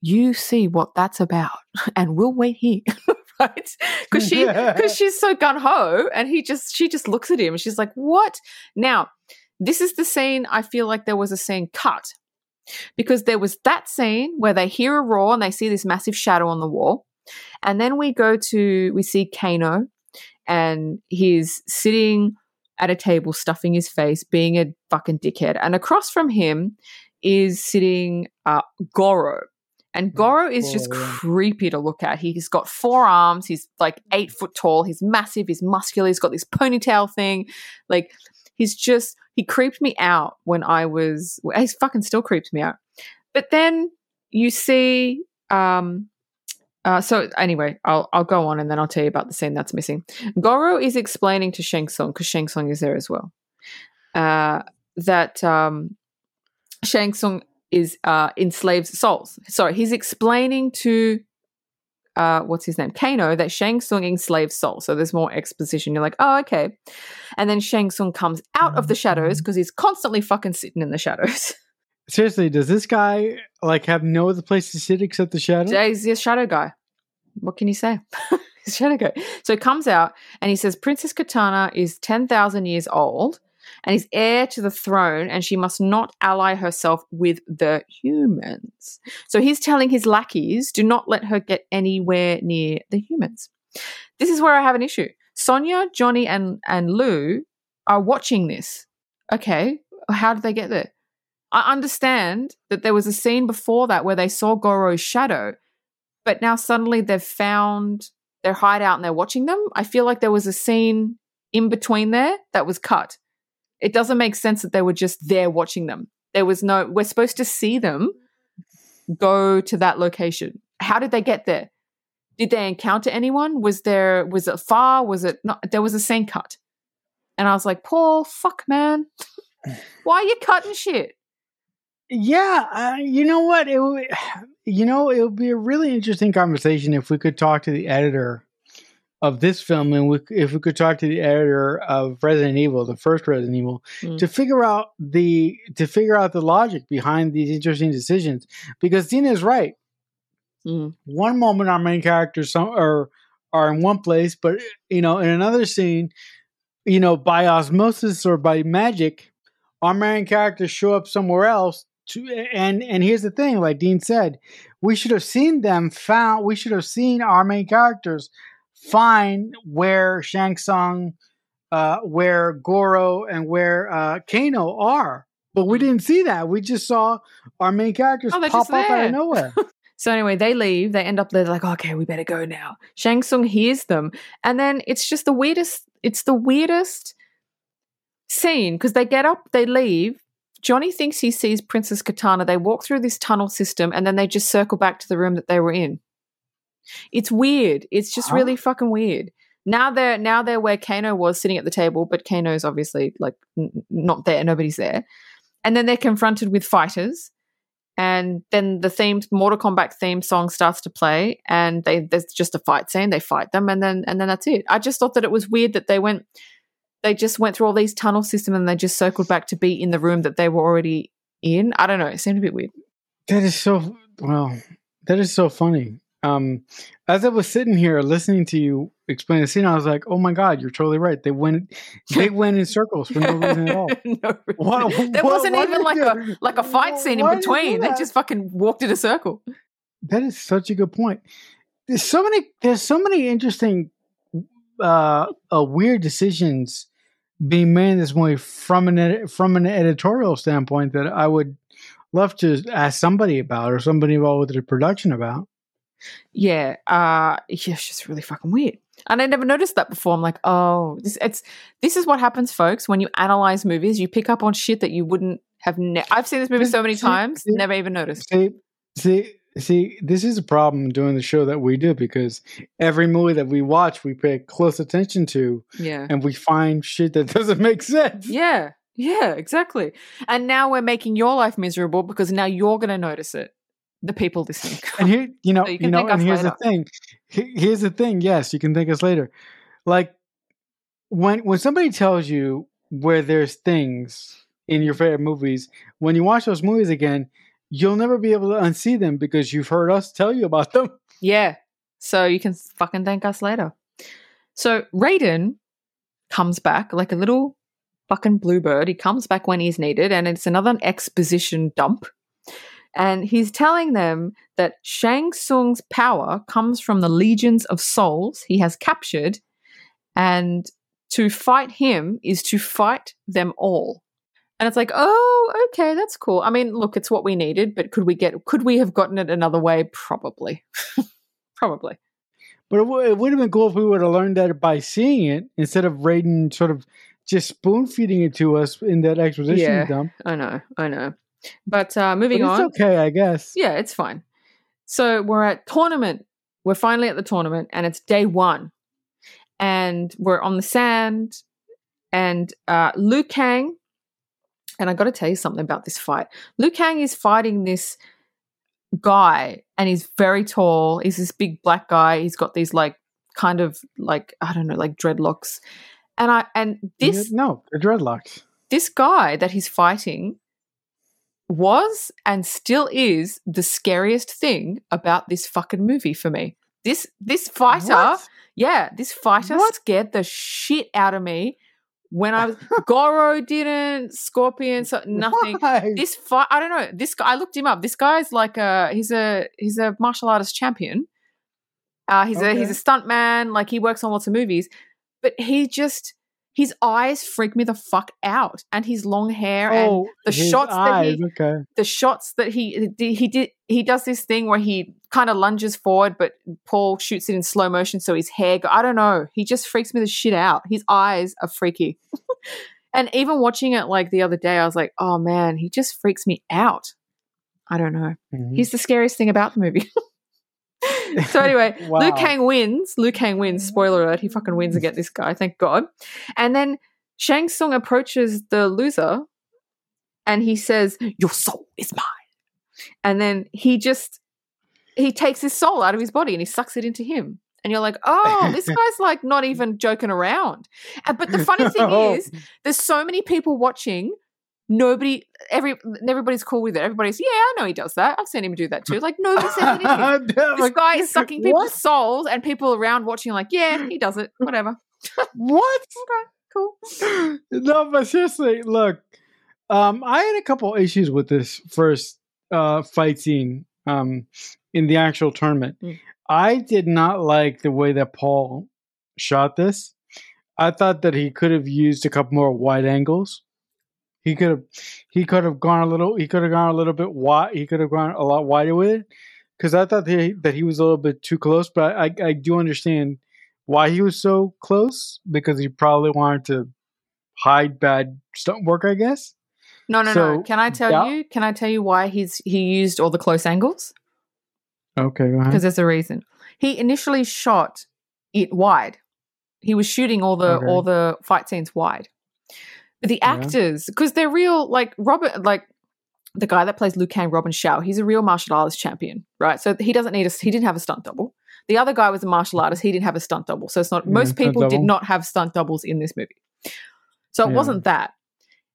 you see what that's about, and we'll wait here." right? Because she, because she's so gun ho, and he just, she just looks at him, and she's like, "What?" Now, this is the scene. I feel like there was a scene cut because there was that scene where they hear a roar and they see this massive shadow on the wall, and then we go to we see Kano and he's sitting at a table stuffing his face, being a fucking dickhead. And across from him is sitting uh, Goro. And Goro is just creepy to look at. He's got four arms. He's like eight foot tall. He's massive. He's muscular. He's got this ponytail thing. Like, he's just, he creeped me out when I was, he's fucking still creeps me out. But then you see um, uh, so anyway, I'll I'll go on and then I'll tell you about the scene that's missing. Goro is explaining to Shang Tsung because Shang Tsung is there as well. Uh, that um, Shang Tsung is uh, enslaved souls. Sorry, he's explaining to uh, what's his name, Kano, that Shang Tsung enslaves souls. So there's more exposition. You're like, oh, okay. And then Shang Tsung comes out of the shadows because he's constantly fucking sitting in the shadows. Seriously, does this guy like have no other place to sit except the shadow? He's a shadow guy. What can you say? He's shadow guy. So he comes out and he says Princess Kitana is 10,000 years old and is heir to the throne and she must not ally herself with the humans. So he's telling his lackeys, do not let her get anywhere near the humans. This is where I have an issue. Sonya, Johnny, and, and Liu are watching this. Okay, how did they get there? I understand that there was a scene before that where they saw Goro's shadow, but now suddenly they've found their hideout and they're watching them. I feel like there was a scene in between there that was cut. It doesn't make sense that they were just there watching them. There was no, we're supposed to see them go to that location. How did they get there? Did they encounter anyone? Was there, was it far? Was it not? There was a scene cut. And I was like, Paul, fuck, man. Why are you cutting shit? Yeah, uh, you know what? It would, you know, it would be a really interesting conversation if we could talk to the editor of this film, and we, if we could talk to the editor of Resident Evil, the first Resident Evil, mm. to figure out the to figure out the logic behind these interesting decisions. Because Dina is right. Mm. One moment, our main characters some, are are in one place, but you know, in another scene, you know, by osmosis or by magic, our main characters show up somewhere else to, and and here's the thing, like Dean said, we should have seen them found. We should have seen our main characters find where Shang Tsung, uh, where Goro, and where uh, Kano are. But we didn't see that. We just saw our main characters oh, pop up out of nowhere. so anyway, they leave. They end up there like, okay, we better go now. Shang Tsung hears them, and then it's just the weirdest. It's the weirdest scene because they get up, they leave, Johnny thinks he sees Princess Kitana. They walk through this tunnel system and then they just circle back to the room that they were in. It's weird. It's just huh? really oh. fucking weird. Now they're now they're where Kano was sitting at the table, but Kano's obviously like n- not there. Nobody's there. And then they're confronted with fighters, and then the theme Mortal Kombat theme song starts to play, and they there's just a fight scene. They fight them, and then and then that's it. I just thought that it was weird that they went they just went through all these tunnel systems and they just circled back to be in the room that they were already in. I don't know. It seemed a bit weird. That is so well. That is so funny. Um, as I was sitting here listening to you explain the scene, I was like, "Oh my god, you're totally right. They went, they went in circles for no reason at all. no what, there what, wasn't even like a like a fight scene in between. They just fucking walked in a circle. That is such a good point. There's so many. There's so many interesting uh, uh, weird decisions being made in this movie from an ed- from an editorial standpoint that I would love to ask somebody about or somebody involved with the production about. Yeah, uh, yeah, it's just really fucking weird. And I never noticed that before. I'm like, oh, this it's this is what happens, folks. When you analyze movies, you pick up on shit that you wouldn't have. Ne- I've seen this movie so many times, see, never even noticed. See, see, See, this is a problem doing the show that we do because every movie that we watch, we pay close attention to. Yeah. And we find shit that doesn't make sense. Yeah. Yeah, exactly. And now we're making your life miserable because now you're going to notice it. The people listening. and here, you know, so you, you know, and here's later. the thing. Here's the thing. Yes, you can thank us later. Like when when somebody tells you where there's things in your favorite movies, when you watch those movies again, you'll never be able to unsee them because you've heard us tell you about them. Yeah. So you can fucking thank us later. So Raiden comes back like a little fucking bluebird. He comes back when he's needed, and it's another exposition dump. And he's telling them that Shang Tsung's power comes from the legions of souls he has captured, and to fight him is to fight them all. And it's like, oh, okay, that's cool. I mean, look, it's what we needed, but could we get could we have gotten it another way? Probably. Probably. But it, w- it would have been cool if we would have learned that by seeing it instead of Raiden sort of just spoon feeding it to us in that exposition Yeah. dump. I know, I know. But uh But moving it's on. okay, I guess. Yeah, it's fine. So we're at tournament. We're finally at the tournament, and it's day one, and we're on the sand. And uh, Liu Kang, and I got to tell you something about this fight. Liu Kang is fighting this guy, and he's very tall. He's this big black guy. He's got these like kind of like I don't know, like dreadlocks. And I and this no, dreadlocks. this guy that he's fighting was and still is the scariest thing about this fucking movie for me. This this fighter, What? yeah, this fighter What? scared the shit out of me when I was Goro didn't, Scorpion, so nothing. Why? This fight, I don't know. This guy, I looked him up. This guy's like a he's a he's a martial artist champion. Uh, he's a he's a stunt man. Like he works on lots of movies, but he just his eyes freak me the fuck out, and his long hair and oh, the his shots that he- okay. the shots that he he did he does this thing where he kind of lunges forward, but Paul shoots it in slow motion, so his hair. Go- I don't know. He just freaks me the shit out. His eyes are freaky. and even watching it like the other day, I was like, oh man, he just freaks me out. I don't know. Mhm. He's the scariest thing about the movie. so anyway, Wow. Liu Kang wins. Liu Kang wins. Mm. Spoiler alert: he fucking wins against this guy. Thank God. And then Shang Tsung approaches the loser, and he says, "Your soul is mine." And then he just he takes his soul out of his body and he sucks it into him. And you're like, oh, this guy's like not even joking around. But the funny thing Oh. is, there's so many people watching. Nobody, every everybody's cool with it. Everybody's, yeah, I know he does that. I've seen him do that too. Like nobody says anything this Like, guy is sucking people's What? souls and people around watching like yeah he does it whatever What? Okay, cool no, but seriously, look, um, I had a couple issues with this first uh, fight scene um, in the actual tournament. Mm. I did not like the way that Paul shot this. I thought that he could have used a couple more wide angles. He could have, he could have gone a little, he could have gone a little bit wide. He could have gone a lot wider with it because I thought that he, that he was a little bit too close. But I, I do understand why he was so close because he probably wanted to hide bad stunt work, I guess. no no no So, can i tell yeah. you can i tell you why he's he used all the close angles Okay, go ahead. because there's a reason he initially shot it wide he was shooting all the Okay. all the fight scenes wide the actors because they're real like robert like the guy that plays Liu Kang, Robin Shou, he's a real martial arts champion, right? So he doesn't need a he didn't have a stunt double. The other guy was a martial artist, he didn't have a stunt double. So it's not Yeah, most people did not have stunt doubles in this movie. So it Yeah. wasn't that.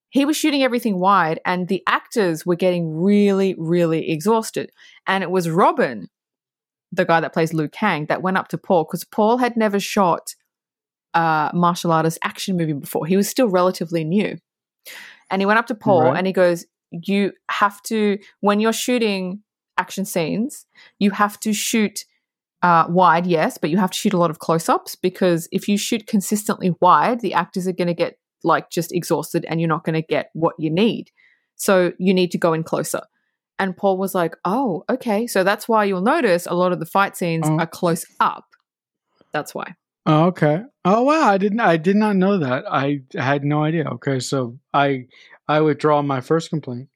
He was shooting everything wide, and the actors were getting really, really exhausted. And it was Robin, the guy that plays Liu Kang, that went up to Paul because Paul had never shot a martial artist action movie before. He was still relatively new. And he went up to Paul Right. and he goes, You have to, when you're shooting action scenes, you have to shoot uh, wide, yes, but you have to shoot a lot of close ups because if you shoot consistently wide, the actors are going to get like just exhausted and you're not going to get what you need. So you need to go in closer. And Paul was like, Oh, okay. So that's why you'll notice a lot of the fight scenes Oh. are close up. That's why. Oh, okay. Oh wow, I didn't I did not know that. I had no idea. Okay, so I I withdraw my first complaint.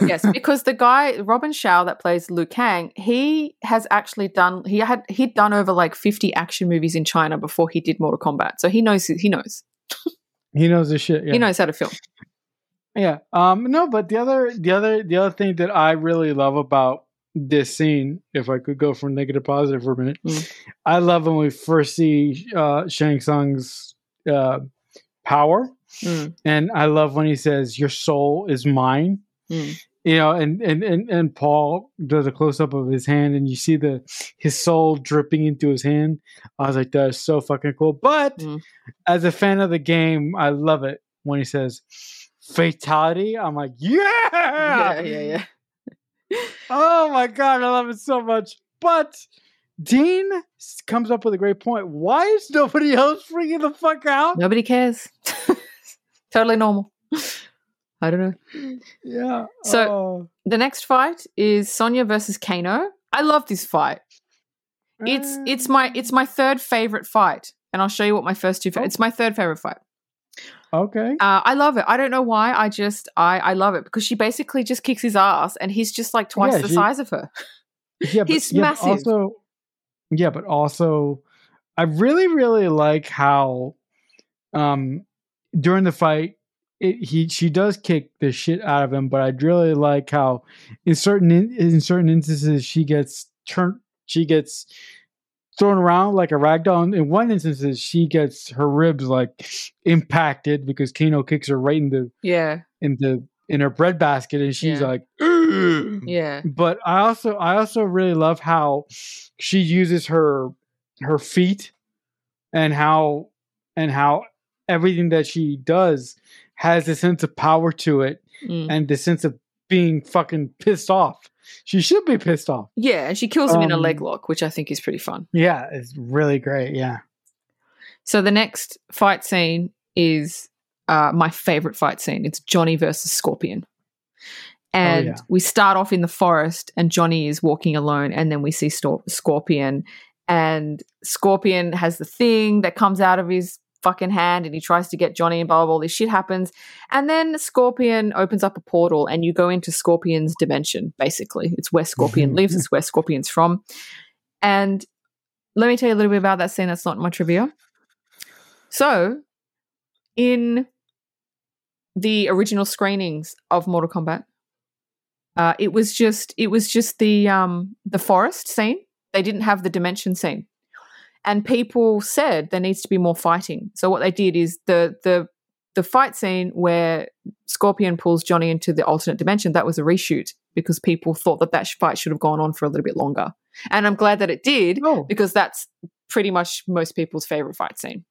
yes, because the guy Robin Shou that plays Liu Kang, he has actually done he had he'd done over like 50 action movies in China before he did Mortal Kombat. So he knows he knows. he knows this shit. Yeah. He knows how to film. Yeah. Um no, but the other the other the other thing that I really love about this scene, if I could go from negative to positive for a minute, Mm. I love when we first see uh Shang Tsung's uh, power. Mm, And I love when he says, "Your soul is mine." mm. You know, and and and, and Paul does a close up of his hand, and you see the his soul dripping into his hand. I was like, "That is so fucking cool." But Mm. as a fan of the game, I love it when he says "fatality." I'm like, "Yeah, Yeah, yeah, yeah. Oh my god, I love it so much. But Dean comes up with a great point. Why is nobody else freaking the fuck out? Nobody cares. totally normal. I don't know. Yeah. So- oh. The next fight is Sonya versus Kano. I love this fight. It's it's my it's my third favorite fight, and I'll show you what my first two. Fa- Oh. It's my third favorite fight. Okay. Uh, I love it. I don't know why. I just I I love it because she basically just kicks his ass, and he's just like twice Yeah, the she- size of her. Yeah, he's yeah, massive. also, yeah, but also, I really, really like how, um, during the fight, it, he she does kick the shit out of him. But I really like how, in certain in, in certain instances, she gets turned, she gets thrown around like a rag doll. In one instances, she gets her ribs like impacted because Kano kicks her right in the Yeah, in the in her bread basket, and she's Yeah. like, yeah, but I also I also really love how she uses her her feet and how and how everything that she does has a sense of power to it Mm. and the sense of being fucking pissed off. She should be pissed off. yeah. And she kills him in a Um, leg lock, which I think is pretty fun. Yeah, it's really great. Yeah. So the next fight scene is uh, my favorite fight scene. It's Johnny versus Scorpion. And yeah. we start off in the forest, and Johnny is walking alone, and then we see Stor- Scorpion, and Scorpion has the thing that comes out of his fucking hand, and he tries to get Johnny, and blah blah blah. All this shit happens, and then Scorpion opens up a portal, and you go into Scorpion's dimension. Basically, it's where Scorpion lives. It's where Scorpion's from, and let me tell you a little bit about that scene. That's not in my trivia. So, in the original screenings of Mortal Kombat, uh, it was just it was just the um, the forest scene. They didn't have the dimension scene, and people said there needs to be more fighting. So what they did is the the the fight scene where Scorpion pulls Johnny into the alternate dimension that was a reshoot because people thought that that fight should have gone on for a little bit longer, and I'm glad that it did Oh, because that's pretty much most people's favorite fight scene.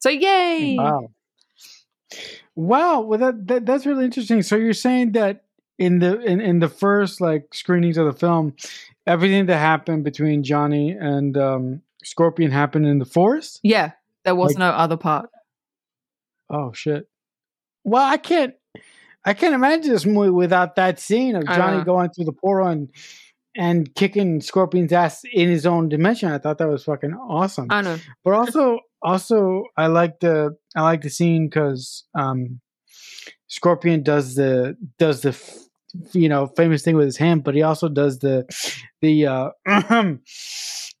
So yay! wow. Wow, well that, that that's really interesting. So you're saying that in the in, in the first like screenings of the film, everything that happened between Johnny and um, Scorpion happened in the forest? Yeah, there was Like- no other part. Oh shit. Well, I can't I can't imagine this movie without that scene of Johnny going through the portal and and kicking Scorpion's ass in his own dimension. I thought that was fucking awesome. I know. but also also I like the I like the scene because um, Scorpion does the does the f- you know famous thing with his hand, but he also does the the uh,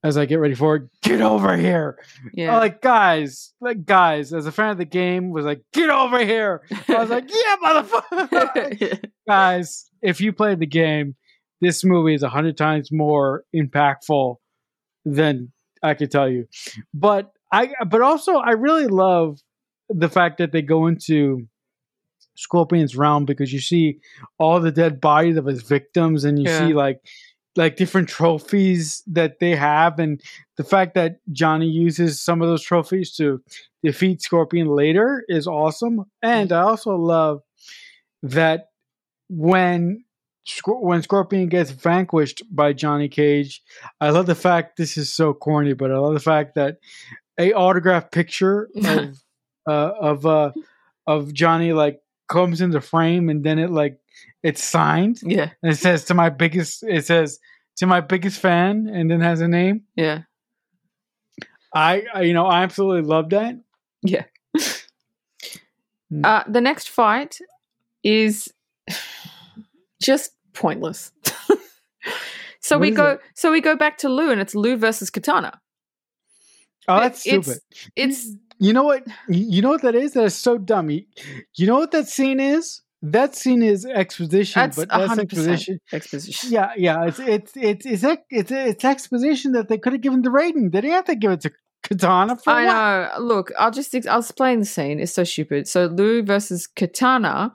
as I get ready for it, get over here. Yeah. Like guys, like guys, as a fan of the game, was like, get over here. I was like, yeah, motherfucker. guys, if you played the game, this movie is a hundred times more impactful than I could tell you. But I, but also, I really love the fact that they go into Scorpion's realm because you see all the dead bodies of his victims, and you Yeah. see like like different trophies that they have, and the fact that Johnny uses some of those trophies to defeat Scorpion later is awesome. And I also love that when when Scorpion gets vanquished by Johnny Cage, I love the fact this is so corny, but I love the fact that a autograph picture of uh, of uh, of Johnny like comes into frame and then it like it's signed yeah. and it says to my biggest it says to my biggest fan and then has a name. Yeah. I, I you know I absolutely love that. Yeah. Mm. Uh, the next fight is just pointless. so What we go. it? So we go back to Liu, and it's Liu versus Kitana. Oh, that's it's- stupid. It's You know what? You you know what that is? That is so dumb. You, you know what that scene is? That scene is exposition, that's but that's exposition. exposition. Yeah, yeah. It's it's it's it's it's, it's exposition that they could have given to Raiden. They didn't have to give it to Kitana for I what? know. Look, I'll just I'll explain the scene. It's so stupid. So Liu versus Kitana.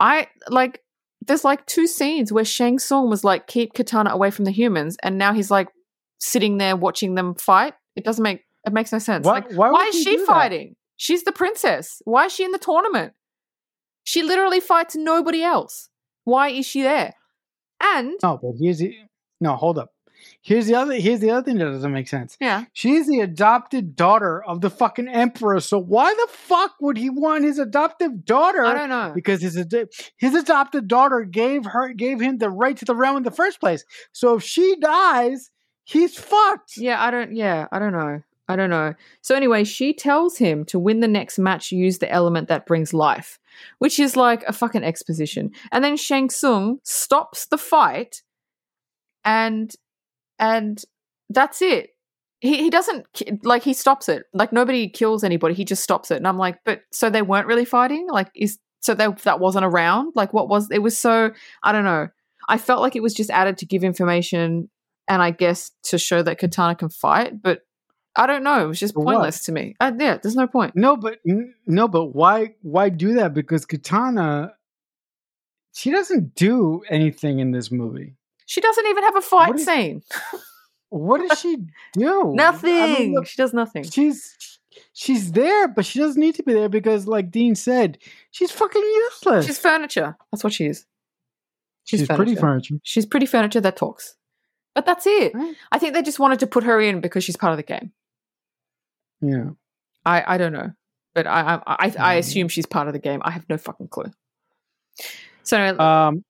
I like. There's like two scenes where Shang Tsung was like, "Keep Kitana away from the humans," and now he's like sitting there watching them fight. It doesn't make it makes no sense. Why- like, why why, is she do that? fighting? She's the princess. Why is she in the tournament? She literally fights nobody else. Why is she there? And No, but here's the no. Hold up. Here's the other. Here's the other thing that doesn't make sense. yeah, She's the adopted daughter of the fucking emperor. So why the fuck would he want his adoptive daughter? I don't know. Because his his adopted daughter gave her gave him the right to the realm in the first place. So if she dies, he's fucked. Yeah, I don't. Yeah, I don't know. I don't know. So anyway, she tells him to win the next match, use the element that brings life, which is like a fucking exposition. And then Shang Tsung stops the fight, and and that's it. He he doesn't like he stops it. Like nobody kills anybody. He just stops it. And I'm like, but so they weren't really fighting. Like is so they that wasn't around. Like what was it was so I don't know. I felt like it was just added to give information and I guess to show that Kitana can fight, but I don't know. It was just what? pointless to me. Uh, yeah, there's no point. No, but n- no, but why why do that? Because Kitana, she doesn't do anything in this movie. She doesn't even have a fight What is- scene. What does she do? nothing. I mean, look, she does nothing. she's she's there, but she doesn't need to be there because, like Dean said, she's fucking useless. She's furniture. That's what she is. She's, she's pretty furniture. furniture. She's pretty furniture that talks. But that's it. Right. I think they just wanted to put her in because she's part of the game. Yeah. I, I don't know, but I I, I, I Mm. assume she's part of the game. I have no fucking clue. So anyway, Um,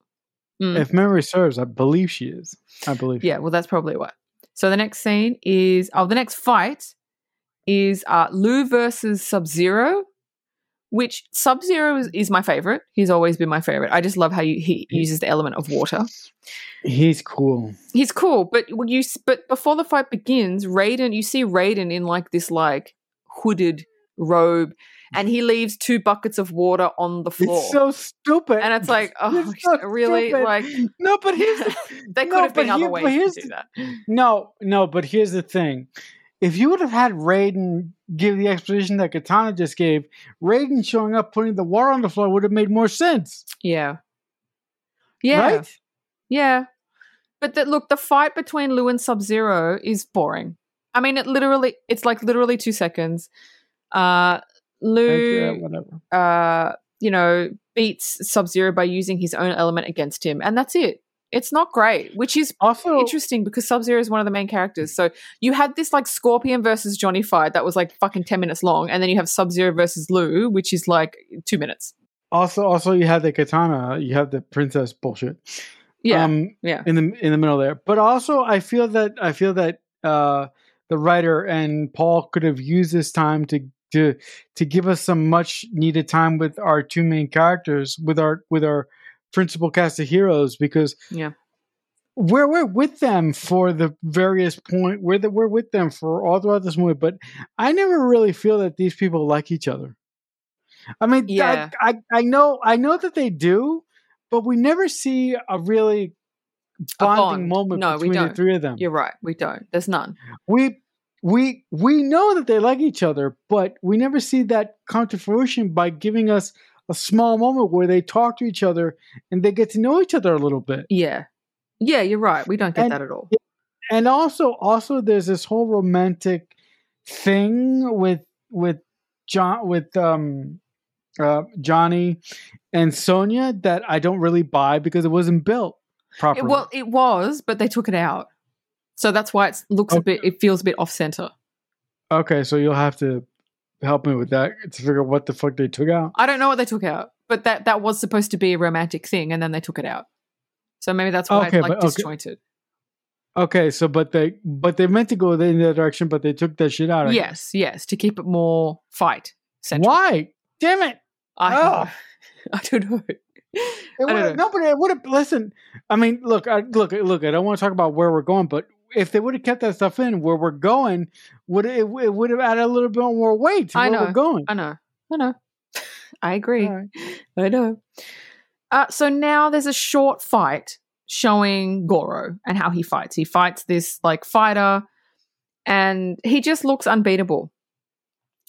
mm. if memory serves, I believe she is. I believe. Yeah, well, that's probably what. So the next scene is oh, the next fight is uh, Liu versus Sub Zero, which Sub Zero is, is my favorite. He's always been my favorite. I just love how you, he uses the element of water. He's cool. He's cool, but you but before the fight begins, Raiden, you see Raiden in like this like hooded robe, and he leaves two buckets of water on the floor. It's so stupid. and it's like, oh, It's so really? stupid. Like no, but here's the, there could No, have been other ways to do that. no, no, but here's the thing. If you would have had Raiden give the exposition that Kitana just gave, Raiden showing up putting the water on the floor would have made more sense. Yeah. Yeah. Right? Yeah. But that look, the fight between Liu and Sub Zero is boring. I mean, it literally, it's like literally two seconds. Uh, Liu, whatever. uh, you know, beats Sub Zero by using his own element against him, and that's it. It's not great, which is Also, interesting because Sub Zero is one of the main characters. So you had this like Scorpion versus Johnny fight that was like fucking 10 minutes long, and then you have Sub Zero versus Liu, which is like two minutes. also, also, you have the Kitana, you have the princess bullshit. Yeah. um, yeah. in the in the middle there. But also, I feel that I feel that uh, the writer and Paul could have used this time to to to give us some much needed time with our two main characters, with our with our principal cast of heroes, because Yeah. we're we're with them for the various point. We're the, we're with them for all throughout this movie, but I never really feel that these people like each other. I mean, I- Yeah. I, I know I know that they do, but we never see a really bonding bond. moment No, we between the don't. three of them. You're right. We don't. There's none. We we we know that they like each other, but we never see that come to fruition by giving us a small moment where they talk to each other and they get to know each other a little bit. Yeah. Yeah, you're right. We don't get And- that at all. and also also there's this whole romantic thing with with John with um uh Johnny and Sonya that I don't really buy because it wasn't built It, properly. well, it was, but they took it out. So that's why it looks a bit, it feels a bit off center. okay, so you'll have to help me with that to figure out what the fuck they took out. I don't know what they took out, but that, that was supposed to be a romantic thing and then they took it out. So maybe that's why Okay, it's like but- okay. disjointed. Okay, so but they but they meant to go in that direction, but they took that shit out. I Yes, yes, to keep it more fight guess. central. Why? Damn it! I, Ugh. I don't know. It would've- know. no, but it would have. Listen, I mean, look, I, look, look. I don't want to talk about where we're going, but if they would have kept that stuff in, where we're going, would it, it would have added a little bit more weight to I where know. we're going. I know. I know. I agree. Right. I know. Uh, so now there's a short fight showing Goro and how he fights. He fights this like fighter, and he just looks unbeatable.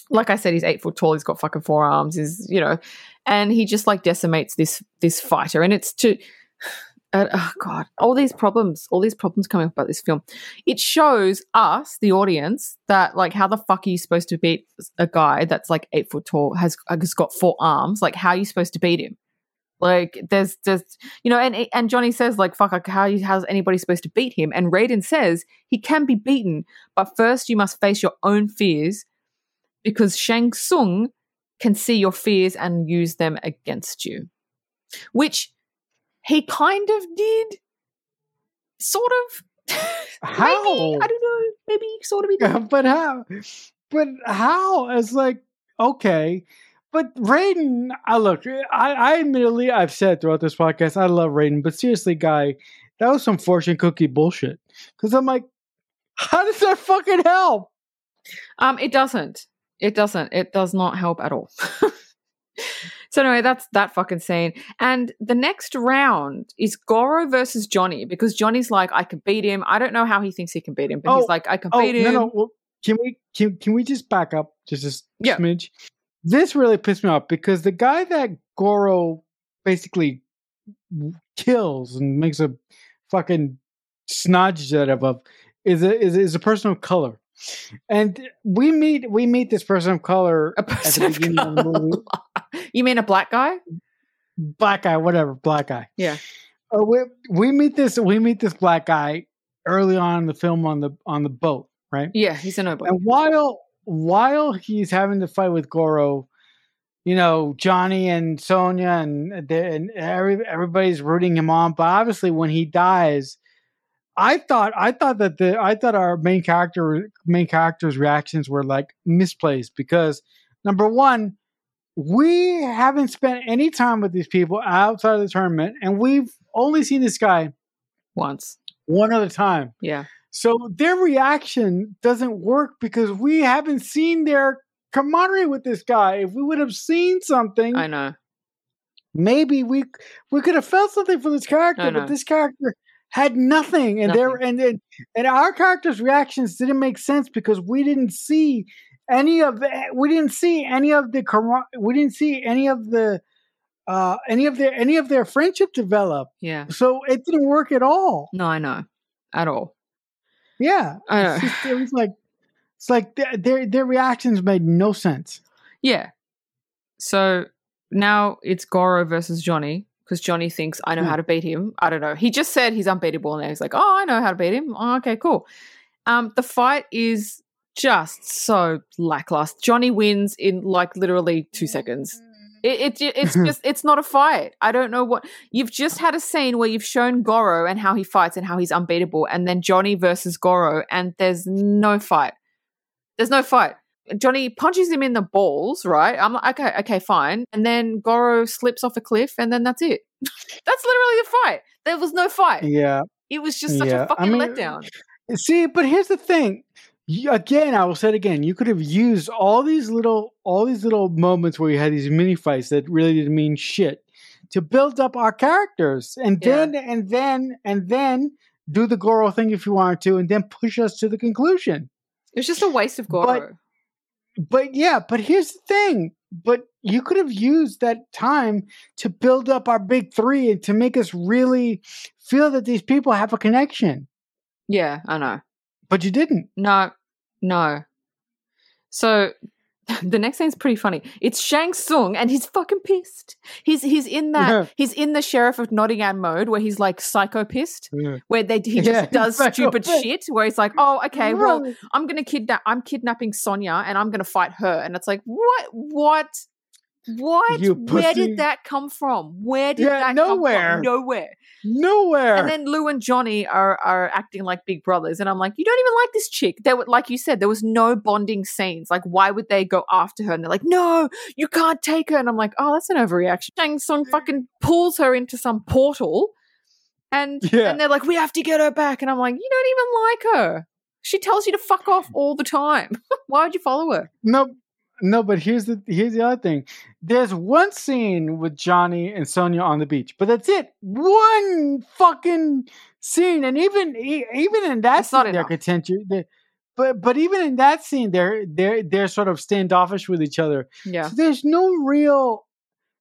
Like I said, he's eight foot tall. He's got fucking forearms. Is you know, and he just like decimates this this fighter, and it's to. Oh god, all these problems, all these problems coming up about this film. It shows us, the audience, that like how the fuck are you supposed to beat a guy that's like eight foot tall, has has got four arms? Like, how are you supposed to beat him? Like, there's just you know, and and Johnny says like, fuck, how how's anybody supposed to beat him? And Raiden says he can be beaten, but first you must face your own fears, because Shang Tsung can see your fears and use them against you, which he kind of did, sort of. How? maybe I don't know. Maybe sort of. But how? But how? It's like okay, but Raiden. I look. I, I admittedly, I've said throughout this podcast, I love Raiden, but seriously, guy, that was some fortune cookie bullshit. Because I'm like, how does that fucking help? Um, it doesn't. It doesn't. It does not help at all. so anyway, that's that fucking scene. And the next round is Goro versus Johnny because Johnny's like, I can beat him. I don't know how he thinks he can beat him, but he's Oh, like, I can Oh beat him. no, no. Well, can we can can we just back up just a Yeah. smidge? This really pissed me off because the guy that Goro basically kills and makes a fucking snodge out of is a is, is a person of color, and we meet we meet this person of color A at the person of beginning of the movie. you mean a black guy? black guy, whatever, black guy. Yeah. Uh, we we meet this we meet this black guy early on in the film on the on the boat, right? Yeah, he's in a nobody. And while while he's having to fight with Goro, you know Johnny and Sonya and the- and every, everybody's rooting him on. But obviously, when he dies, I thought I thought that the I thought our main character main character's reactions were like misplaced because number one, we haven't spent any time with these people outside of the tournament, and we've only seen this guy Once. one other time. Yeah. So their reaction doesn't work because we haven't seen their camaraderie with this guy. If we would have seen something, I know. maybe we we could have felt something for this character. But this character had nothing, and there and, and and our characters' reactions didn't make sense because we didn't see any of the we didn't see any of the we didn't see any of the uh any of their any of their friendship develop. Yeah. So it didn't work at all. No, I know. At all. Yeah, I know. Just- it was like it's like their, their their reactions made no sense. Yeah. So now it's Goro versus Johnny because Johnny thinks I know Hmm. how to beat him. I don't know. He just said he's unbeatable, and he's like, "Oh, I know how to beat him." Oh, okay, cool. Um, the fight is just so lackluster. Johnny wins in like literally two seconds. Mm-hmm. It, it it's just it's not a fight. I don't know what you've just had a scene where you've shown Goro and how he fights and how he's unbeatable, and then Johnny versus Goro, and there's no fight. There's no fight. Johnny punches him in the balls, right? I'm like, okay, okay, fine. And then Goro slips off a cliff, and then that's it. that's literally the fight. There was no fight. Yeah. It was just such Yeah, a I fucking mean, letdown. See, but here's the thing. You, again, I will say it again. You could have used all these little all these little moments where you had these mini fights that really didn't mean shit to build up our characters, and Yeah. then and then and then do the Goro thing if you wanted to, and then push us to the conclusion. It was just a waste of Goro. But- But yeah, but here's the thing. But you could have used that time to build up our big three and to make us really feel that these people have a connection. yeah, I know. But you didn't. No, no. So the next scene's pretty funny. It's Shang Tsung, and he's fucking pissed. He's he's in that Yeah. he's in the sheriff of Nottingham mode where he's like psycho pissed, Yeah. where they he just Yeah, does stupid shit. Where he's like, oh, okay, well, I'm gonna kidnap. I'm kidnapping Sonya, and I'm gonna fight her. And it's like, what? What? What? Where did that come from? Where did Yeah, that nowhere. come from? Nowhere. nowhere. And then Liu and Johnny are are acting like big brothers, and I'm like, you don't even like this chick. There, were, like you said, there was no bonding scenes. Like, why would they go after her? And they're like, no, you can't take her. And I'm like, oh, that's an overreaction. Shang Tsung fucking pulls her into some portal, and Yeah. and they're like, we have to get her back. And I'm like, you don't even like her. She tells you to fuck off all the time. why would you follow her? no, no. But here's the here's the other thing. There's one scene with Johnny and Sonya on the beach, but that's it. One fucking scene, and even even in that It's scene, they're contentious. They, but but even in that scene, they're they're they're sort of standoffish with each other. Yeah. So there's no real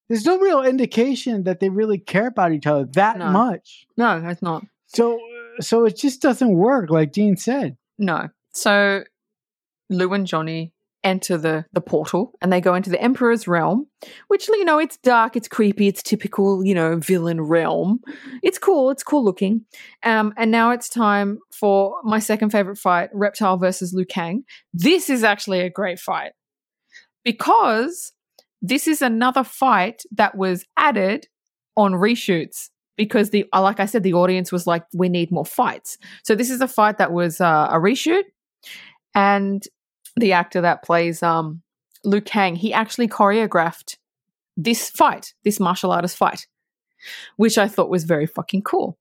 there's no real indication that they really care about each other that No. much. No, that's not. So so it just doesn't work, like Dean said. No. So Liu and Johnny enter the the portal and they go into the Emperor's realm, which you know it's dark, it's creepy, it's typical you know villain realm. It's cool, it's cool looking. Um, and now it's time for my second favorite fight: Reptile versus Liu Kang. This is actually a great fight because this is another fight that was added on reshoots because the uh, like I said, the audience was like, we need more fights. So this is a fight that was uh, a reshoot, and the actor that plays um, Liu Kang, he actually choreographed this fight, this martial artist fight, which I thought was very fucking cool.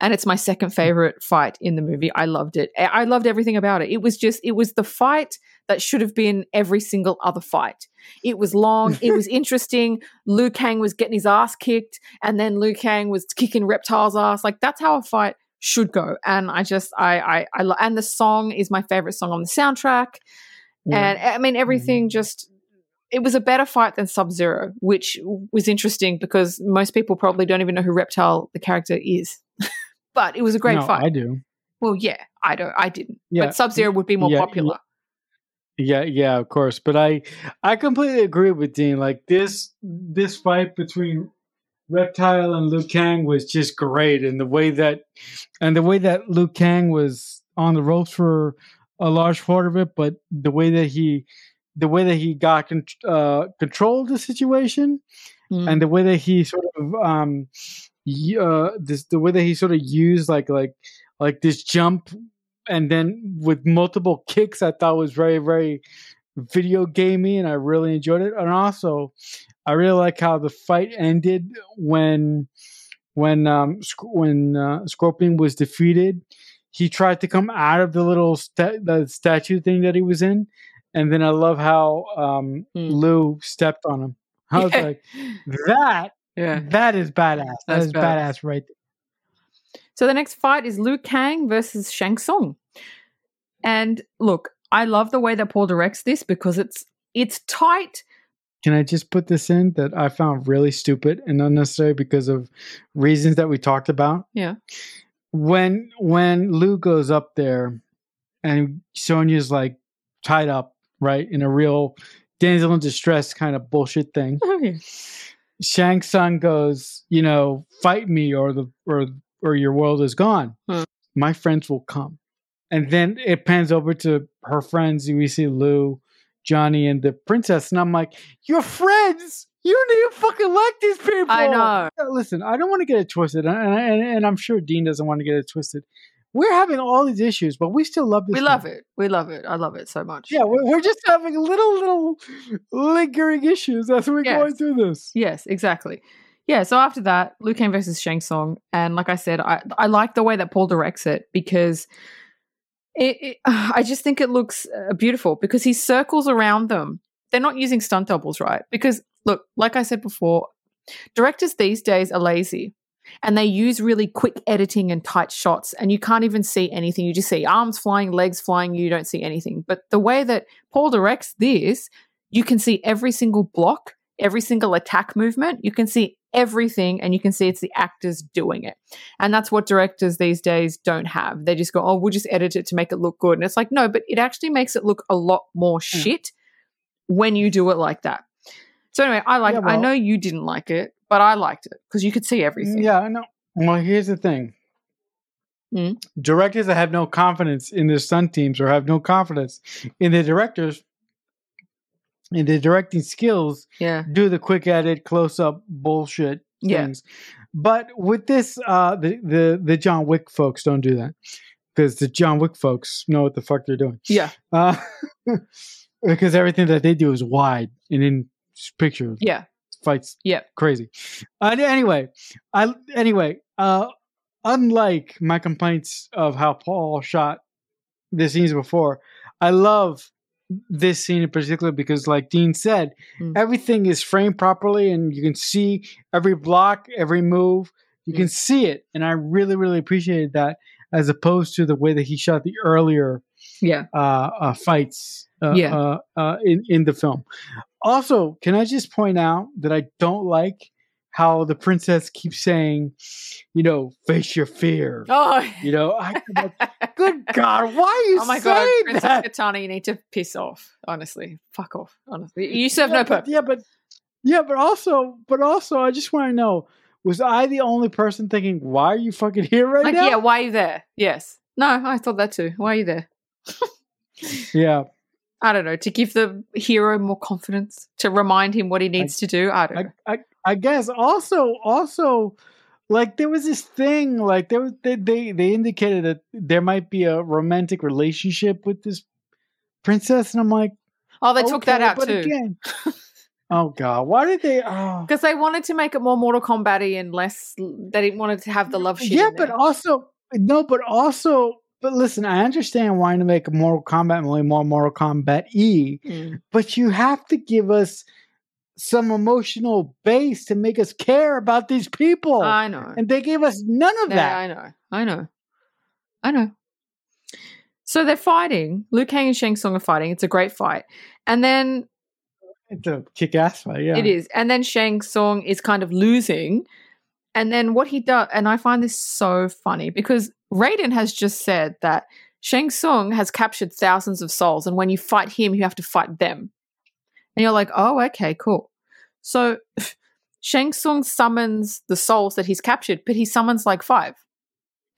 And it's my second favorite fight in the movie. I loved it. I I loved everything about it. It was just, it was the fight that should have been every single other fight. It was long, it was interesting. Liu Kang was getting his ass kicked, and then Liu Kang was kicking Reptile's ass. Like that's how a fight should go. And I just, I, I, I, lo- and the song is my favorite song on the soundtrack. And I mean, everything mm-hmm. just, it was a better fight than Sub Zero, which was interesting because most people probably don't even know who Reptile, the character, is. but it was a great No, fight. I do. well, yeah, I don't, I didn't. Yeah. But Sub Zero would be more Yeah, popular. Yeah, yeah, of course. But I I completely agree with Dean. Like this this fight between Reptile and Liu Kang was just great and the way that and the way that Liu Kang was on the ropes for a large part of it, but the way that he the way that he got con- uh, control of the situation Mm. and the way that he sort of um uh this the way that he sort of used like like like this jump and then with multiple kicks i thought was very very video gamey and i really enjoyed it and also i really like how the fight ended when when um when uh, scorpion was defeated he tried to come out of the little sta- the statue thing that he was in and then i love how um Mm. Liu stepped on him i was Yeah. like that yeah. that is badass. That That's badass. badass right there. So the next fight is Liu Kang versus Shang Tsung. And look, I love the way that Paul directs this because it's it's tight. Can I just put this in that I found really stupid and unnecessary because of reasons that we talked about? Yeah. When when Liu goes up there and Sonya's like tied up, right, in a real damsel in distress kind of bullshit thing. Shang Tsung goes, you know, fight me or the or or your world is gone. Hmm. My friends will come. And then it pans over to her friends. We see Liu, Johnny, and the princess. And I'm like, your friends? You don't even fucking like these people. I know. Listen, I don't want to get it twisted. And, and, and I'm sure Dean doesn't want to get it twisted. We're having all these issues, but we still love this. We love film. it. We love it. I love it so much. Yeah, we're, we're just having little, little lingering issues as we're Yes. going through this. Yes, exactly. Yeah, so after that, Liu Kang versus Shang Tsung, and like I said, I I like the way that Paul directs it because it, it I just think it looks uh, beautiful because he circles around them. They're not using stunt doubles, right? Because look, like I said before, directors these days are lazy and they use really quick editing and tight shots and you can't even see anything. You just see arms flying legs flying you don't see anything. But the way that paul directs this you can see every single block every single attack movement. You can see everything and you can see it's the actors doing it. And that's what directors these days don't have. They just go oh we'll just edit it to make it look good. And it's like no but it actually makes it look a lot more Yeah. shit when you do it like that so anyway i like Yeah, i know you didn't like it but i liked it because you could see everything Yeah, I know. Well, here's the thing. Mm. Directors that have no confidence in their stunt teams or have no confidence in their directors and their directing skills yeah do the quick edit, close up bullshit Yeah. things. But with this, uh, the, the the John Wick folks don't do that because the John Wick folks know what the fuck they're doing. yeah Uh, because everything that they do is wide and in picture yeah fights Yeah. crazy uh, anyway i anyway uh unlike my complaints of how paul shot the scenes before i love this scene in particular because like dean said Mm. everything is framed properly and you can see every block every move you Mm. can see it and i really really appreciated that as opposed to the way that he shot the earlier Yeah. uh, uh, fights uh, Yeah. uh, uh, in in the film. Also, can I just point out that I don't like how the princess keeps saying, you know, face your fear. Oh. You know, I, good God, why are you Oh my god, Princess that? Kitana, you need to piss off. Honestly, fuck off. Honestly, you serve yeah, no but, purpose. yeah, but yeah, but also, but also, I just want to know: was I the only person thinking, "Why are you fucking here right Like, now?" yeah, why are you there? Yes. No, I thought that too. Why are you there? yeah. I don't know. To give the hero more confidence, to remind him what he needs to do. I don't I, know. I, I guess also, also, like there was this thing, like there was they, they they indicated that there might be a romantic relationship with this princess, and I'm like, Oh, they took that out but too. Again, oh God, why did they? Oh. Because they wanted to make it more Mortal Kombat-y and less. They didn't want to have the love shit. Yeah, but also no, but also, but listen, I understand wanting to make a Mortal Kombat movie more Mortal Kombat E, Mm. but you have to give us some emotional base to make us care about these people, I know. and they gave us none of Yeah, that. I know. I know. I know. So they're fighting. Liu Kang and Shang Tsung are fighting. It's a great fight. And then It's a kick-ass fight, yeah. it is. And then Shang Tsung is kind of losing. And then what he does, and I find this so funny because Raiden has just said that Shang Tsung has captured thousands of souls. And when you fight him, you have to fight them. And you're like, oh, okay, cool. So Shang Tsung summons the souls that he's captured, but he summons like five.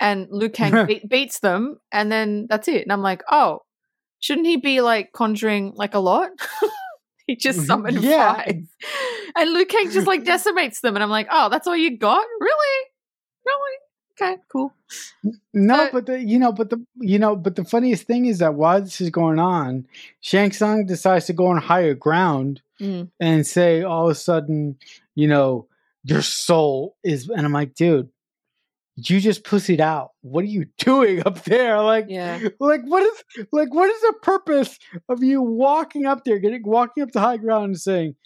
And Liu Kang be- beats them, and then that's it. And I'm like, oh, shouldn't he be like conjuring like a lot? he just summoned Mm-hmm. Yeah. five. And Liu Kang just like decimates them. And I'm like, oh, that's all you got? Really? Really? Okay, cool. No, So- but the you know, but the you know, but the funniest thing is that while this is going on, Shang Tsung decides to go on higher ground Mm. and say all of a sudden, you know, your soul is, and I'm like, dude, you just pussied out. What are you doing up there? Like, Yeah. like what is, like, what is the purpose of you walking up there, getting walking up to high ground and saying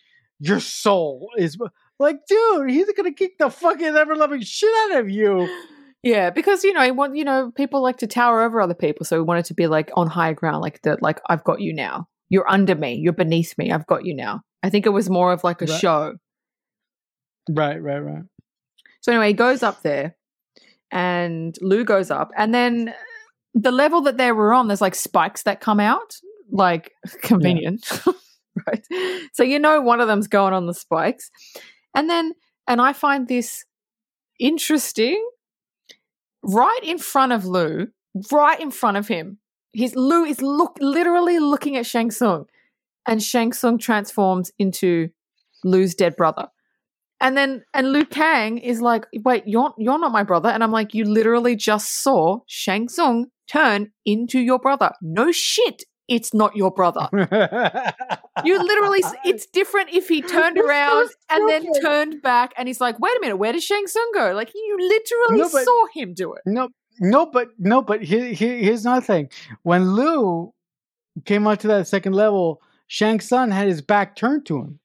your soul is like, dude, he's gonna kick the fucking ever loving shit out of you. Yeah, because you know, want you know, people like to tower over other people, so we wanted to be like on higher ground, like the like I've got you now. You're under me. You're beneath me. I've got you now. I think it was more of like a Right. show. Right, right, right. So anyway, he goes up there, and Liu goes up, and then the level that they were on, there's like spikes that come out, like convenient, right? So you know one of them's going on the spikes, and then and I find this interesting. Right in front of Liu, right in front of him, his Liu is look literally looking at Shang Tsung, and Shang Tsung transforms into Liu's dead brother. And then and Liu Kang is like, wait, you're you're not my brother. And I'm like, you literally just saw Shang Tsung turn into your brother. No shit, it's not your brother. You literally, it's different if he turned That's so around and then turned back and he's like, wait a minute, where did Shang Tsung go? Like you literally No, but- saw him do it. No, no, but no, but here, here, here's another thing. When Liu came up to that second level, Shang Tsung had his back turned to him.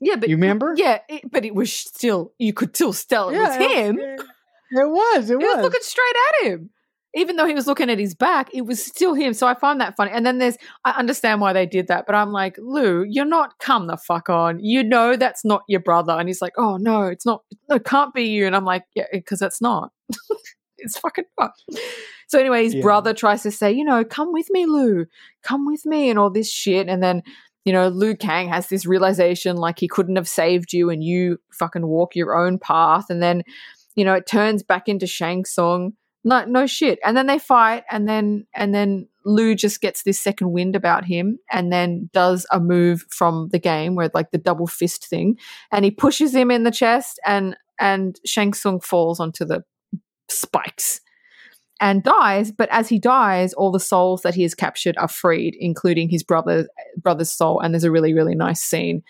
Yeah, but You remember? Yeah, it, but it was still you could still tell it was him. It, it was. It He was was. looking straight at him. Even though he was looking at his back, it was still him. So I find that funny. And then there's, I understand why they did that, but I'm like, Liu, you're not, come the fuck on. You know that's not your brother. And he's like, oh no, it's not, no, it can't be you. And I'm like, yeah, because it's not. it's fucking not. So anyway, his Yeah. brother tries to say, you know, come with me, Liu, come with me, and all this shit. And then, you know, Liu Kang has this realization like he couldn't have saved you and you fucking walk your own path. And then, you know, it turns back into Shang Tsung. No, no shit. And then they fight, and then and then Liu just gets this second wind about him, and then does a move from the game where like the double fist thing, and he pushes him in the chest, and and Shang Tsung falls onto the spikes and dies. But as he dies, all the souls that he has captured are freed, including his brother brother's soul. And there's a really really nice scene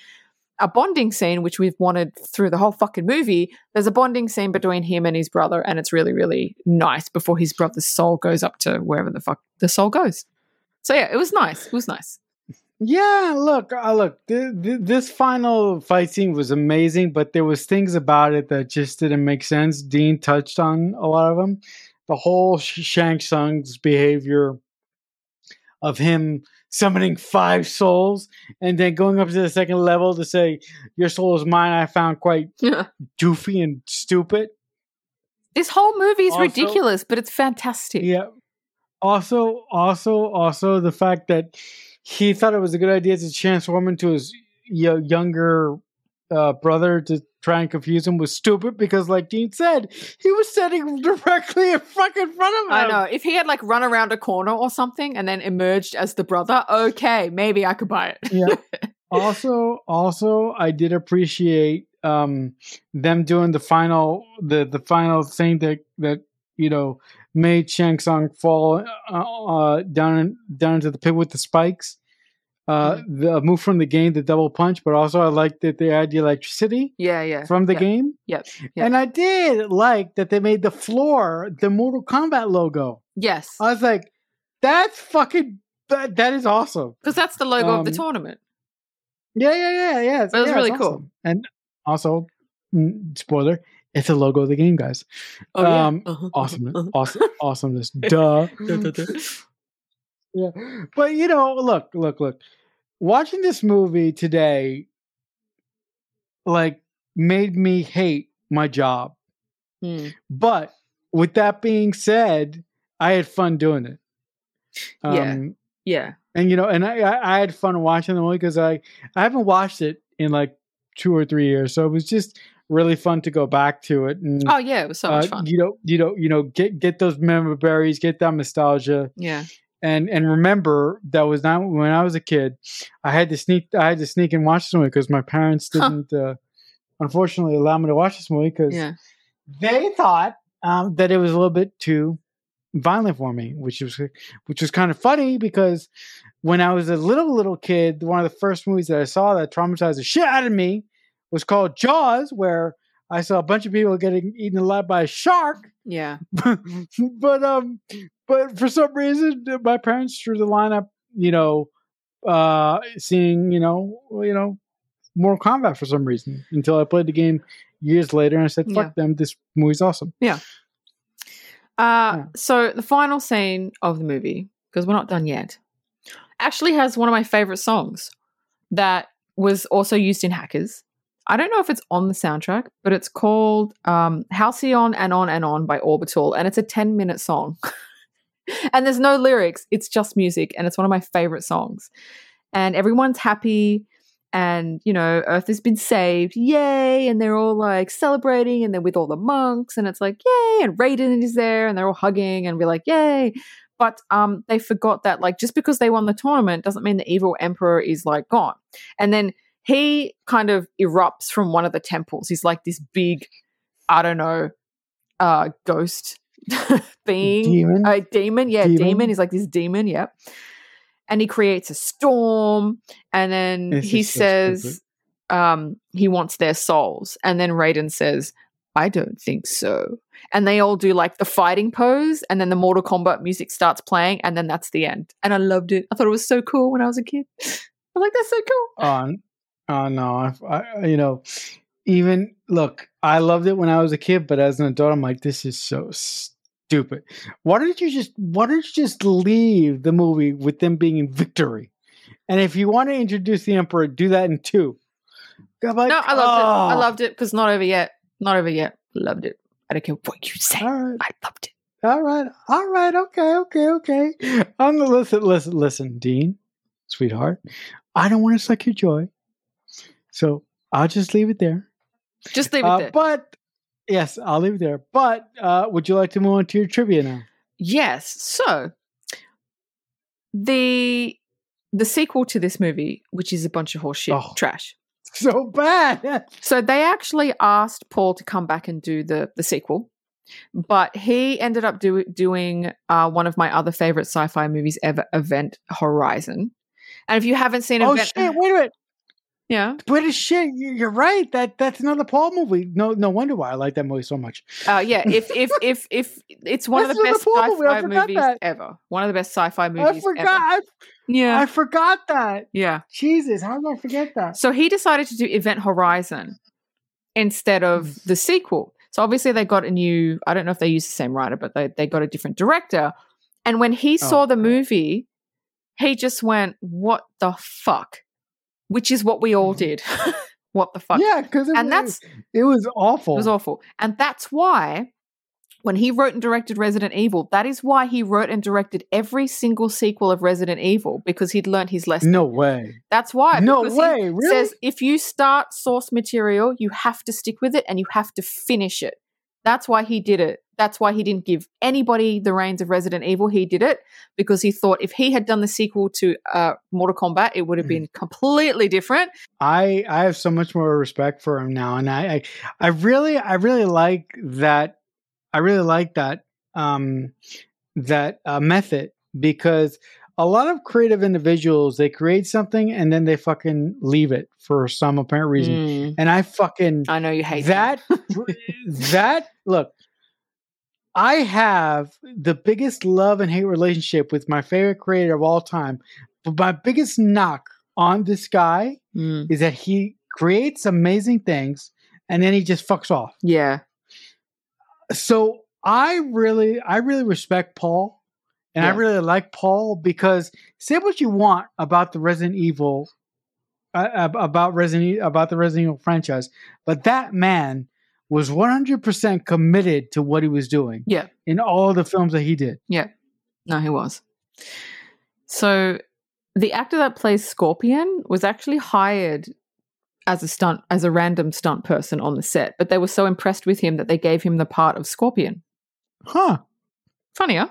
a bonding scene, which we've wanted through the whole fucking movie. There's a bonding scene between him and his brother, and it's really, really nice before his brother's soul goes up to wherever the fuck the soul goes. So yeah, it was nice. It was nice. Yeah, look, uh, look. Th- th- this final fight scene was amazing, but there was things about it that just didn't make sense. Dean touched on a lot of them. the whole Sh- Shang Tsung's behavior of him summoning five souls and then going up to the second level to say your soul is mine i found quite doofy and stupid. This whole movie is Also- ridiculous, but it's fantastic. yeah. Also also also the fact that he thought it was a good idea to transform into his younger uh, brother to try and confuse him was stupid because like dean said he was standing directly in fucking front of him I know. If he had like run around a corner or something and then emerged as the brother, okay, maybe I could buy it. yeah. Also, also, I did appreciate um, them doing the final, the the final thing that that you know made Shang Tsung fall uh, uh, down down into the pit with the spikes. Uh, The move from the game, the double punch, but also I liked that they had the electricity Yeah, yeah. from the yeah. game, Yep. yep. and I did like that they made the floor the Mortal Kombat logo. Yes. I was like, that's fucking that, that is awesome. Because that's the logo of the Um, tournament. Yeah, yeah, yeah, yeah. That was yeah, really cool. awesome. And also, mm, spoiler, it's the logo of the game, guys. Oh, yeah. um, Uh-huh, Awesomeness, uh-huh. awesome, awesomeness. Duh. Duh. yeah, but you know, look, look, look. Watching this movie today, like, made me hate my job. Hmm. But with that being said, I had fun doing it. Yeah. Um, Yeah. and you know, and I, I I had fun watching the movie because I I haven't watched it in like two or three years, so it was just really fun to go back to it and Oh, yeah. It was so much uh, fun. you know you know you know get get those memory berries, get that nostalgia, Yeah. And and remember that was not when I was a kid. I had to sneak I had to sneak and watch this movie because my parents didn't uh, unfortunately allow me to watch this movie because Yeah. they thought um, that it was a little bit too violent for me, which was which was kind of funny because when I was a little little kid, one of the first movies that I saw that traumatized the shit out of me was called Jaws, where I saw a bunch of people getting eaten alive by a shark. Yeah. but um, but for some reason, my parents drew the line up, you know, uh, seeing you know, you know, Mortal Kombat for some reason until I played the game years later and I said, "Fuck them, this movie's awesome." Uh, Yeah. So the final scene of the movie, because we're not done yet, actually has one of my favorite songs that was also used in Hackers. I don't know if it's on the soundtrack, but it's called um, Halcyon and On and On by Orbital, and it's a 10 minute song. and there's no lyrics, it's just music, and it's one of my favorite songs. And everyone's happy, and you know, Earth has been saved, yay! And they're all like celebrating, and they're with all the monks, and it's like, yay! And Raiden is there, and they're all hugging, and we're like, yay! But um, they forgot that like just because they won the tournament doesn't mean the evil emperor is like gone. And then he kind of erupts from one of the temples. He's like this big, I don't know, uh, ghost being, Demon? a demon. Yeah, Demon? demon. He's like this demon. Yep. And he creates a storm, and then he says um, he wants their souls, and then Raiden says, "I don't think so." And they all do like the fighting pose, and then the Mortal Kombat music starts playing, and then that's the end. And I loved it. I thought it was so cool when I was a kid. I'm like, that's so cool. Oh, oh no, I, I, you know, even look, I loved it when I was a kid, but as an adult, I'm like, this is so stupid. Why didn't you just, why didn't you just leave the movie with them being in victory? And if you want to introduce the emperor, do that in two. Like, no, I loved it. I "Oh." loved it because not over yet. Not over yet. Loved it. I don't care what you say. Right, I loved it. all right, all right, okay, okay, okay. I'm gonna listen, listen, listen, Dean, sweetheart. I don't want to suck your joy, so I'll just leave it there. Just leave it Uh, there. but yes, I'll leave it there. But uh, would you like to move on to your trivia now? Yes. So the the sequel to this movie, which is a bunch of horseshit Oh. trash. So bad. So they actually asked Paul to come back and do the the sequel, but he ended up do, doing uh, one of my other favorite sci-fi movies ever, Event Horizon. And if you haven't seen it, oh Event, shit! Wait a minute. Yeah, a shit! you- You're right. That that's another Paul movie. No, no wonder why I like that movie so much. uh, yeah. If if if if it's one of the best Paul sci-fi forgot movies that. ever. One of the best sci-fi movies I forgot. I, Yeah, I forgot that. yeah. Jesus, how did I forget that? So he decided to do Event Horizon instead of Mm. the sequel. So obviously they got a new. I don't know if they used the same writer, but they they got a different director. And when he saw Oh, the movie, he just went, "What the fuck?" Which is what we all Mhm. did. what the fuck? Yeah, because And that's it was awful. It was awful. And that's why when he wrote and directed Resident Evil, that is why he wrote and directed every single sequel of Resident Evil because he'd learned his lesson. no way. That's why. No way. Really? Says if you start source material, you have to stick with it and you have to finish it. That's why he did it. That's why he didn't give anybody the reins of Resident Evil. He did it because he thought if he had done the sequel to uh, Mortal Kombat, it would have Mhm. been completely different. I I have so much more respect for him now, and I I, I really I really like that. I really like that um that uh, method because a lot of creative individuals they create something and then they fucking leave it for some apparent reason, Mm, and I fucking I know you hate that that look. I have the biggest love and hate relationship with my favorite creator of all time, but my biggest knock on this guy Mm, is that he creates amazing things and then he just fucks off. yeah. So I really, I really respect Paul, and I really like Paul because say what you want about the Resident Evil, uh, about Resident about the Resident Evil franchise, but that man was one hundred percent committed to what he was doing. Yeah. in all the films that he did. Yeah. No, he was. So the actor that plays Scorpion was actually hired as a stunt, as a random stunt person on the set, but they were so impressed with him that they gave him the part of Scorpion. Huh? Funnier.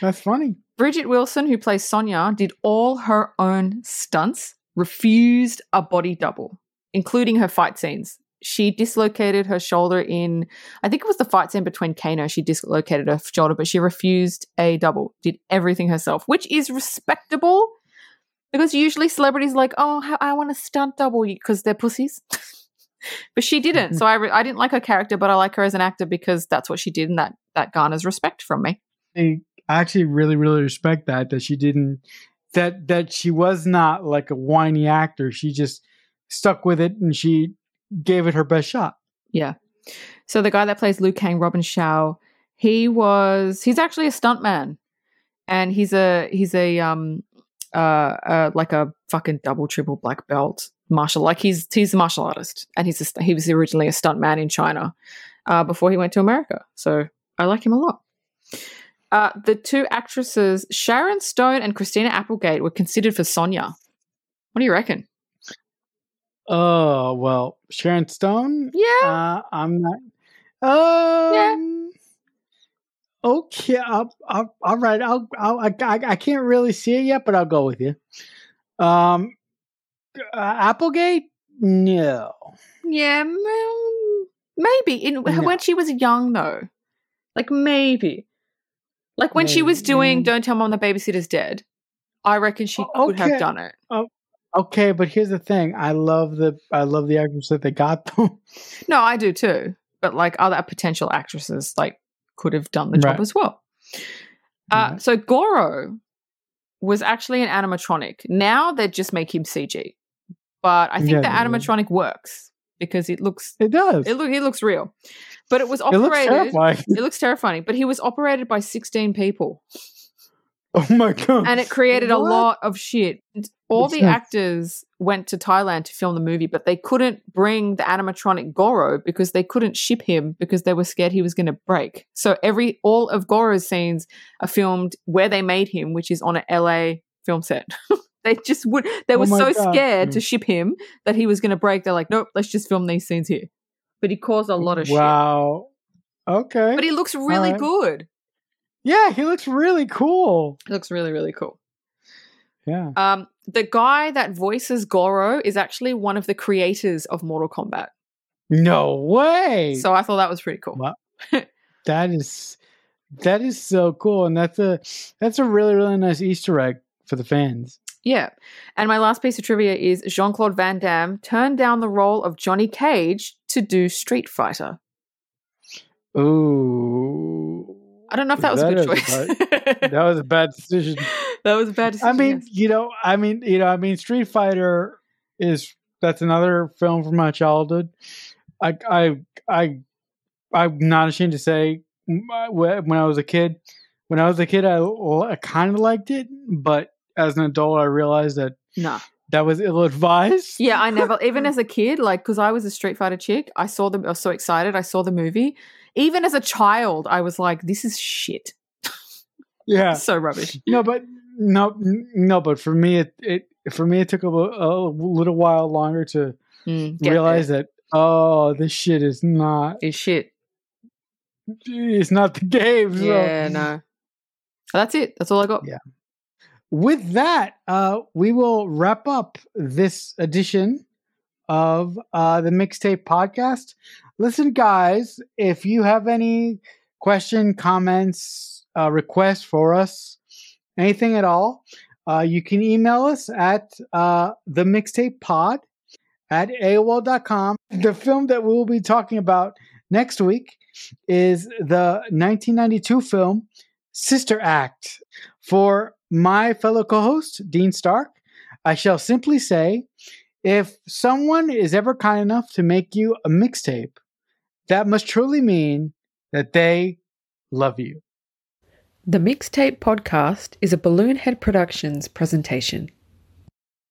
That's funny. Bridgette Wilson, who plays Sonya, did all her own stunts, refused a body double, including her fight scenes. She dislocated her shoulder in, I think it was the fight scene between Kano. She dislocated her shoulder, but she refused a double, did everything herself, which is respectable because usually celebrities are like, oh, I want a stunt double because they're pussies. but she didn't. Mm-hmm. So I, re- I didn't like her character, but I like her as an actor because that's what she did, and that, that garners respect from me. I actually really, really respect that that she didn't that that she was not like a whiny actor. She just stuck with it and she gave it her best shot. Yeah. So the guy that plays Liu Kang, Robin Shou, he was he's actually a stuntman, and he's a he's a um uh, uh like a fucking double triple black belt martial like he's he's a martial artist, and he's a, he was originally a stuntman in China, uh, before he went to America. So I like him a lot. Uh, the two actresses Sharon Stone and Christina Applegate were considered for Sonya. What do you reckon? Oh well, Sharon Stone. Yeah, Uh, I'm not. Um, Okay. I'll, I'll, all right. I'll, I'll, I, I, I can't really see it yet, but I'll go with you. Um, uh, Applegate. No. Yeah, maybe in No. when she was young though, like maybe, like when she was doing "Don't Tell Mom the Babysitter's Dead," I reckon she O- could have done it. Okay, but here's the thing. I love the I love the actress that they got though. No, I do too, but like other potential actresses, like could have done the job Right. as well. Uh, Right. So Goro was actually an animatronic. Now they just make him CG, but I think Yeah, the animatronic works because it looks It does. it look it looks real, but it was It looks operated. it looks terrifying, but he was operated by 16 people Oh my god! and it created a lot of shit. All the actors went to Thailand to film the movie, but they couldn't bring the animatronic Goro because they couldn't ship him because they were scared he was going to break. So every all of Goro's scenes are filmed where they made him, which is on a LA film set. they just would they Oh were so God. scared to hmm. ship him that he was going to break. They're like, "Nope, let's just film these scenes here." But he caused a lot of shit. Wow. Okay. But he looks really right. good. yeah, he looks really cool. He looks really really cool. Yeah. Um, the guy that voices Goro is actually one of the creators of Mortal Kombat. No way. So I thought that was pretty cool. Wow. that is that is so cool, and that's a that's a really really nice Easter egg for the fans. Yeah. And my last piece of trivia is Jean Claude Van Damme turned down the role of Johnny Cage to do Street Fighter. Ooh. I don't know if that was a good choice. bad- that was a bad decision. that was a bad decision. I mean, yes. you know, I mean, you know, I mean, Street Fighter is that's another film from my childhood. I, I, I, I'm not ashamed to say, uh, when I was a kid, when I was a kid, I, I kind of liked it, but as an adult, I realized that no. That was ill advised. Yeah, I never, even as a kid, like, because I was a Street Fighter chick, I saw them, I was so excited. I saw the movie. Even as a child, I was like, this is shit. Yeah. so rubbish. No, but no, no, but for me, it, it for me, it took a, a little while longer to Mm, realize that, oh, this shit is not, Is shit. it's not the game. So. Yeah, no. That's it. That's all I got. Yeah. With that, uh, we will wrap up this edition of uh, the Mixtape Podcast. Listen, guys, if you have any question, comments, uh, requests for us, anything at all, uh, you can email us at uh, the Mixtape Pod at AOL.com. The film that we will be talking about next week is the 1992 film Sister Act. For my fellow co host, Dean Stark, I shall simply say if someone is ever kind enough to make you a mixtape, that must truly mean that they love you. The Mixtape Podcast is a Balloonhead Productions presentation.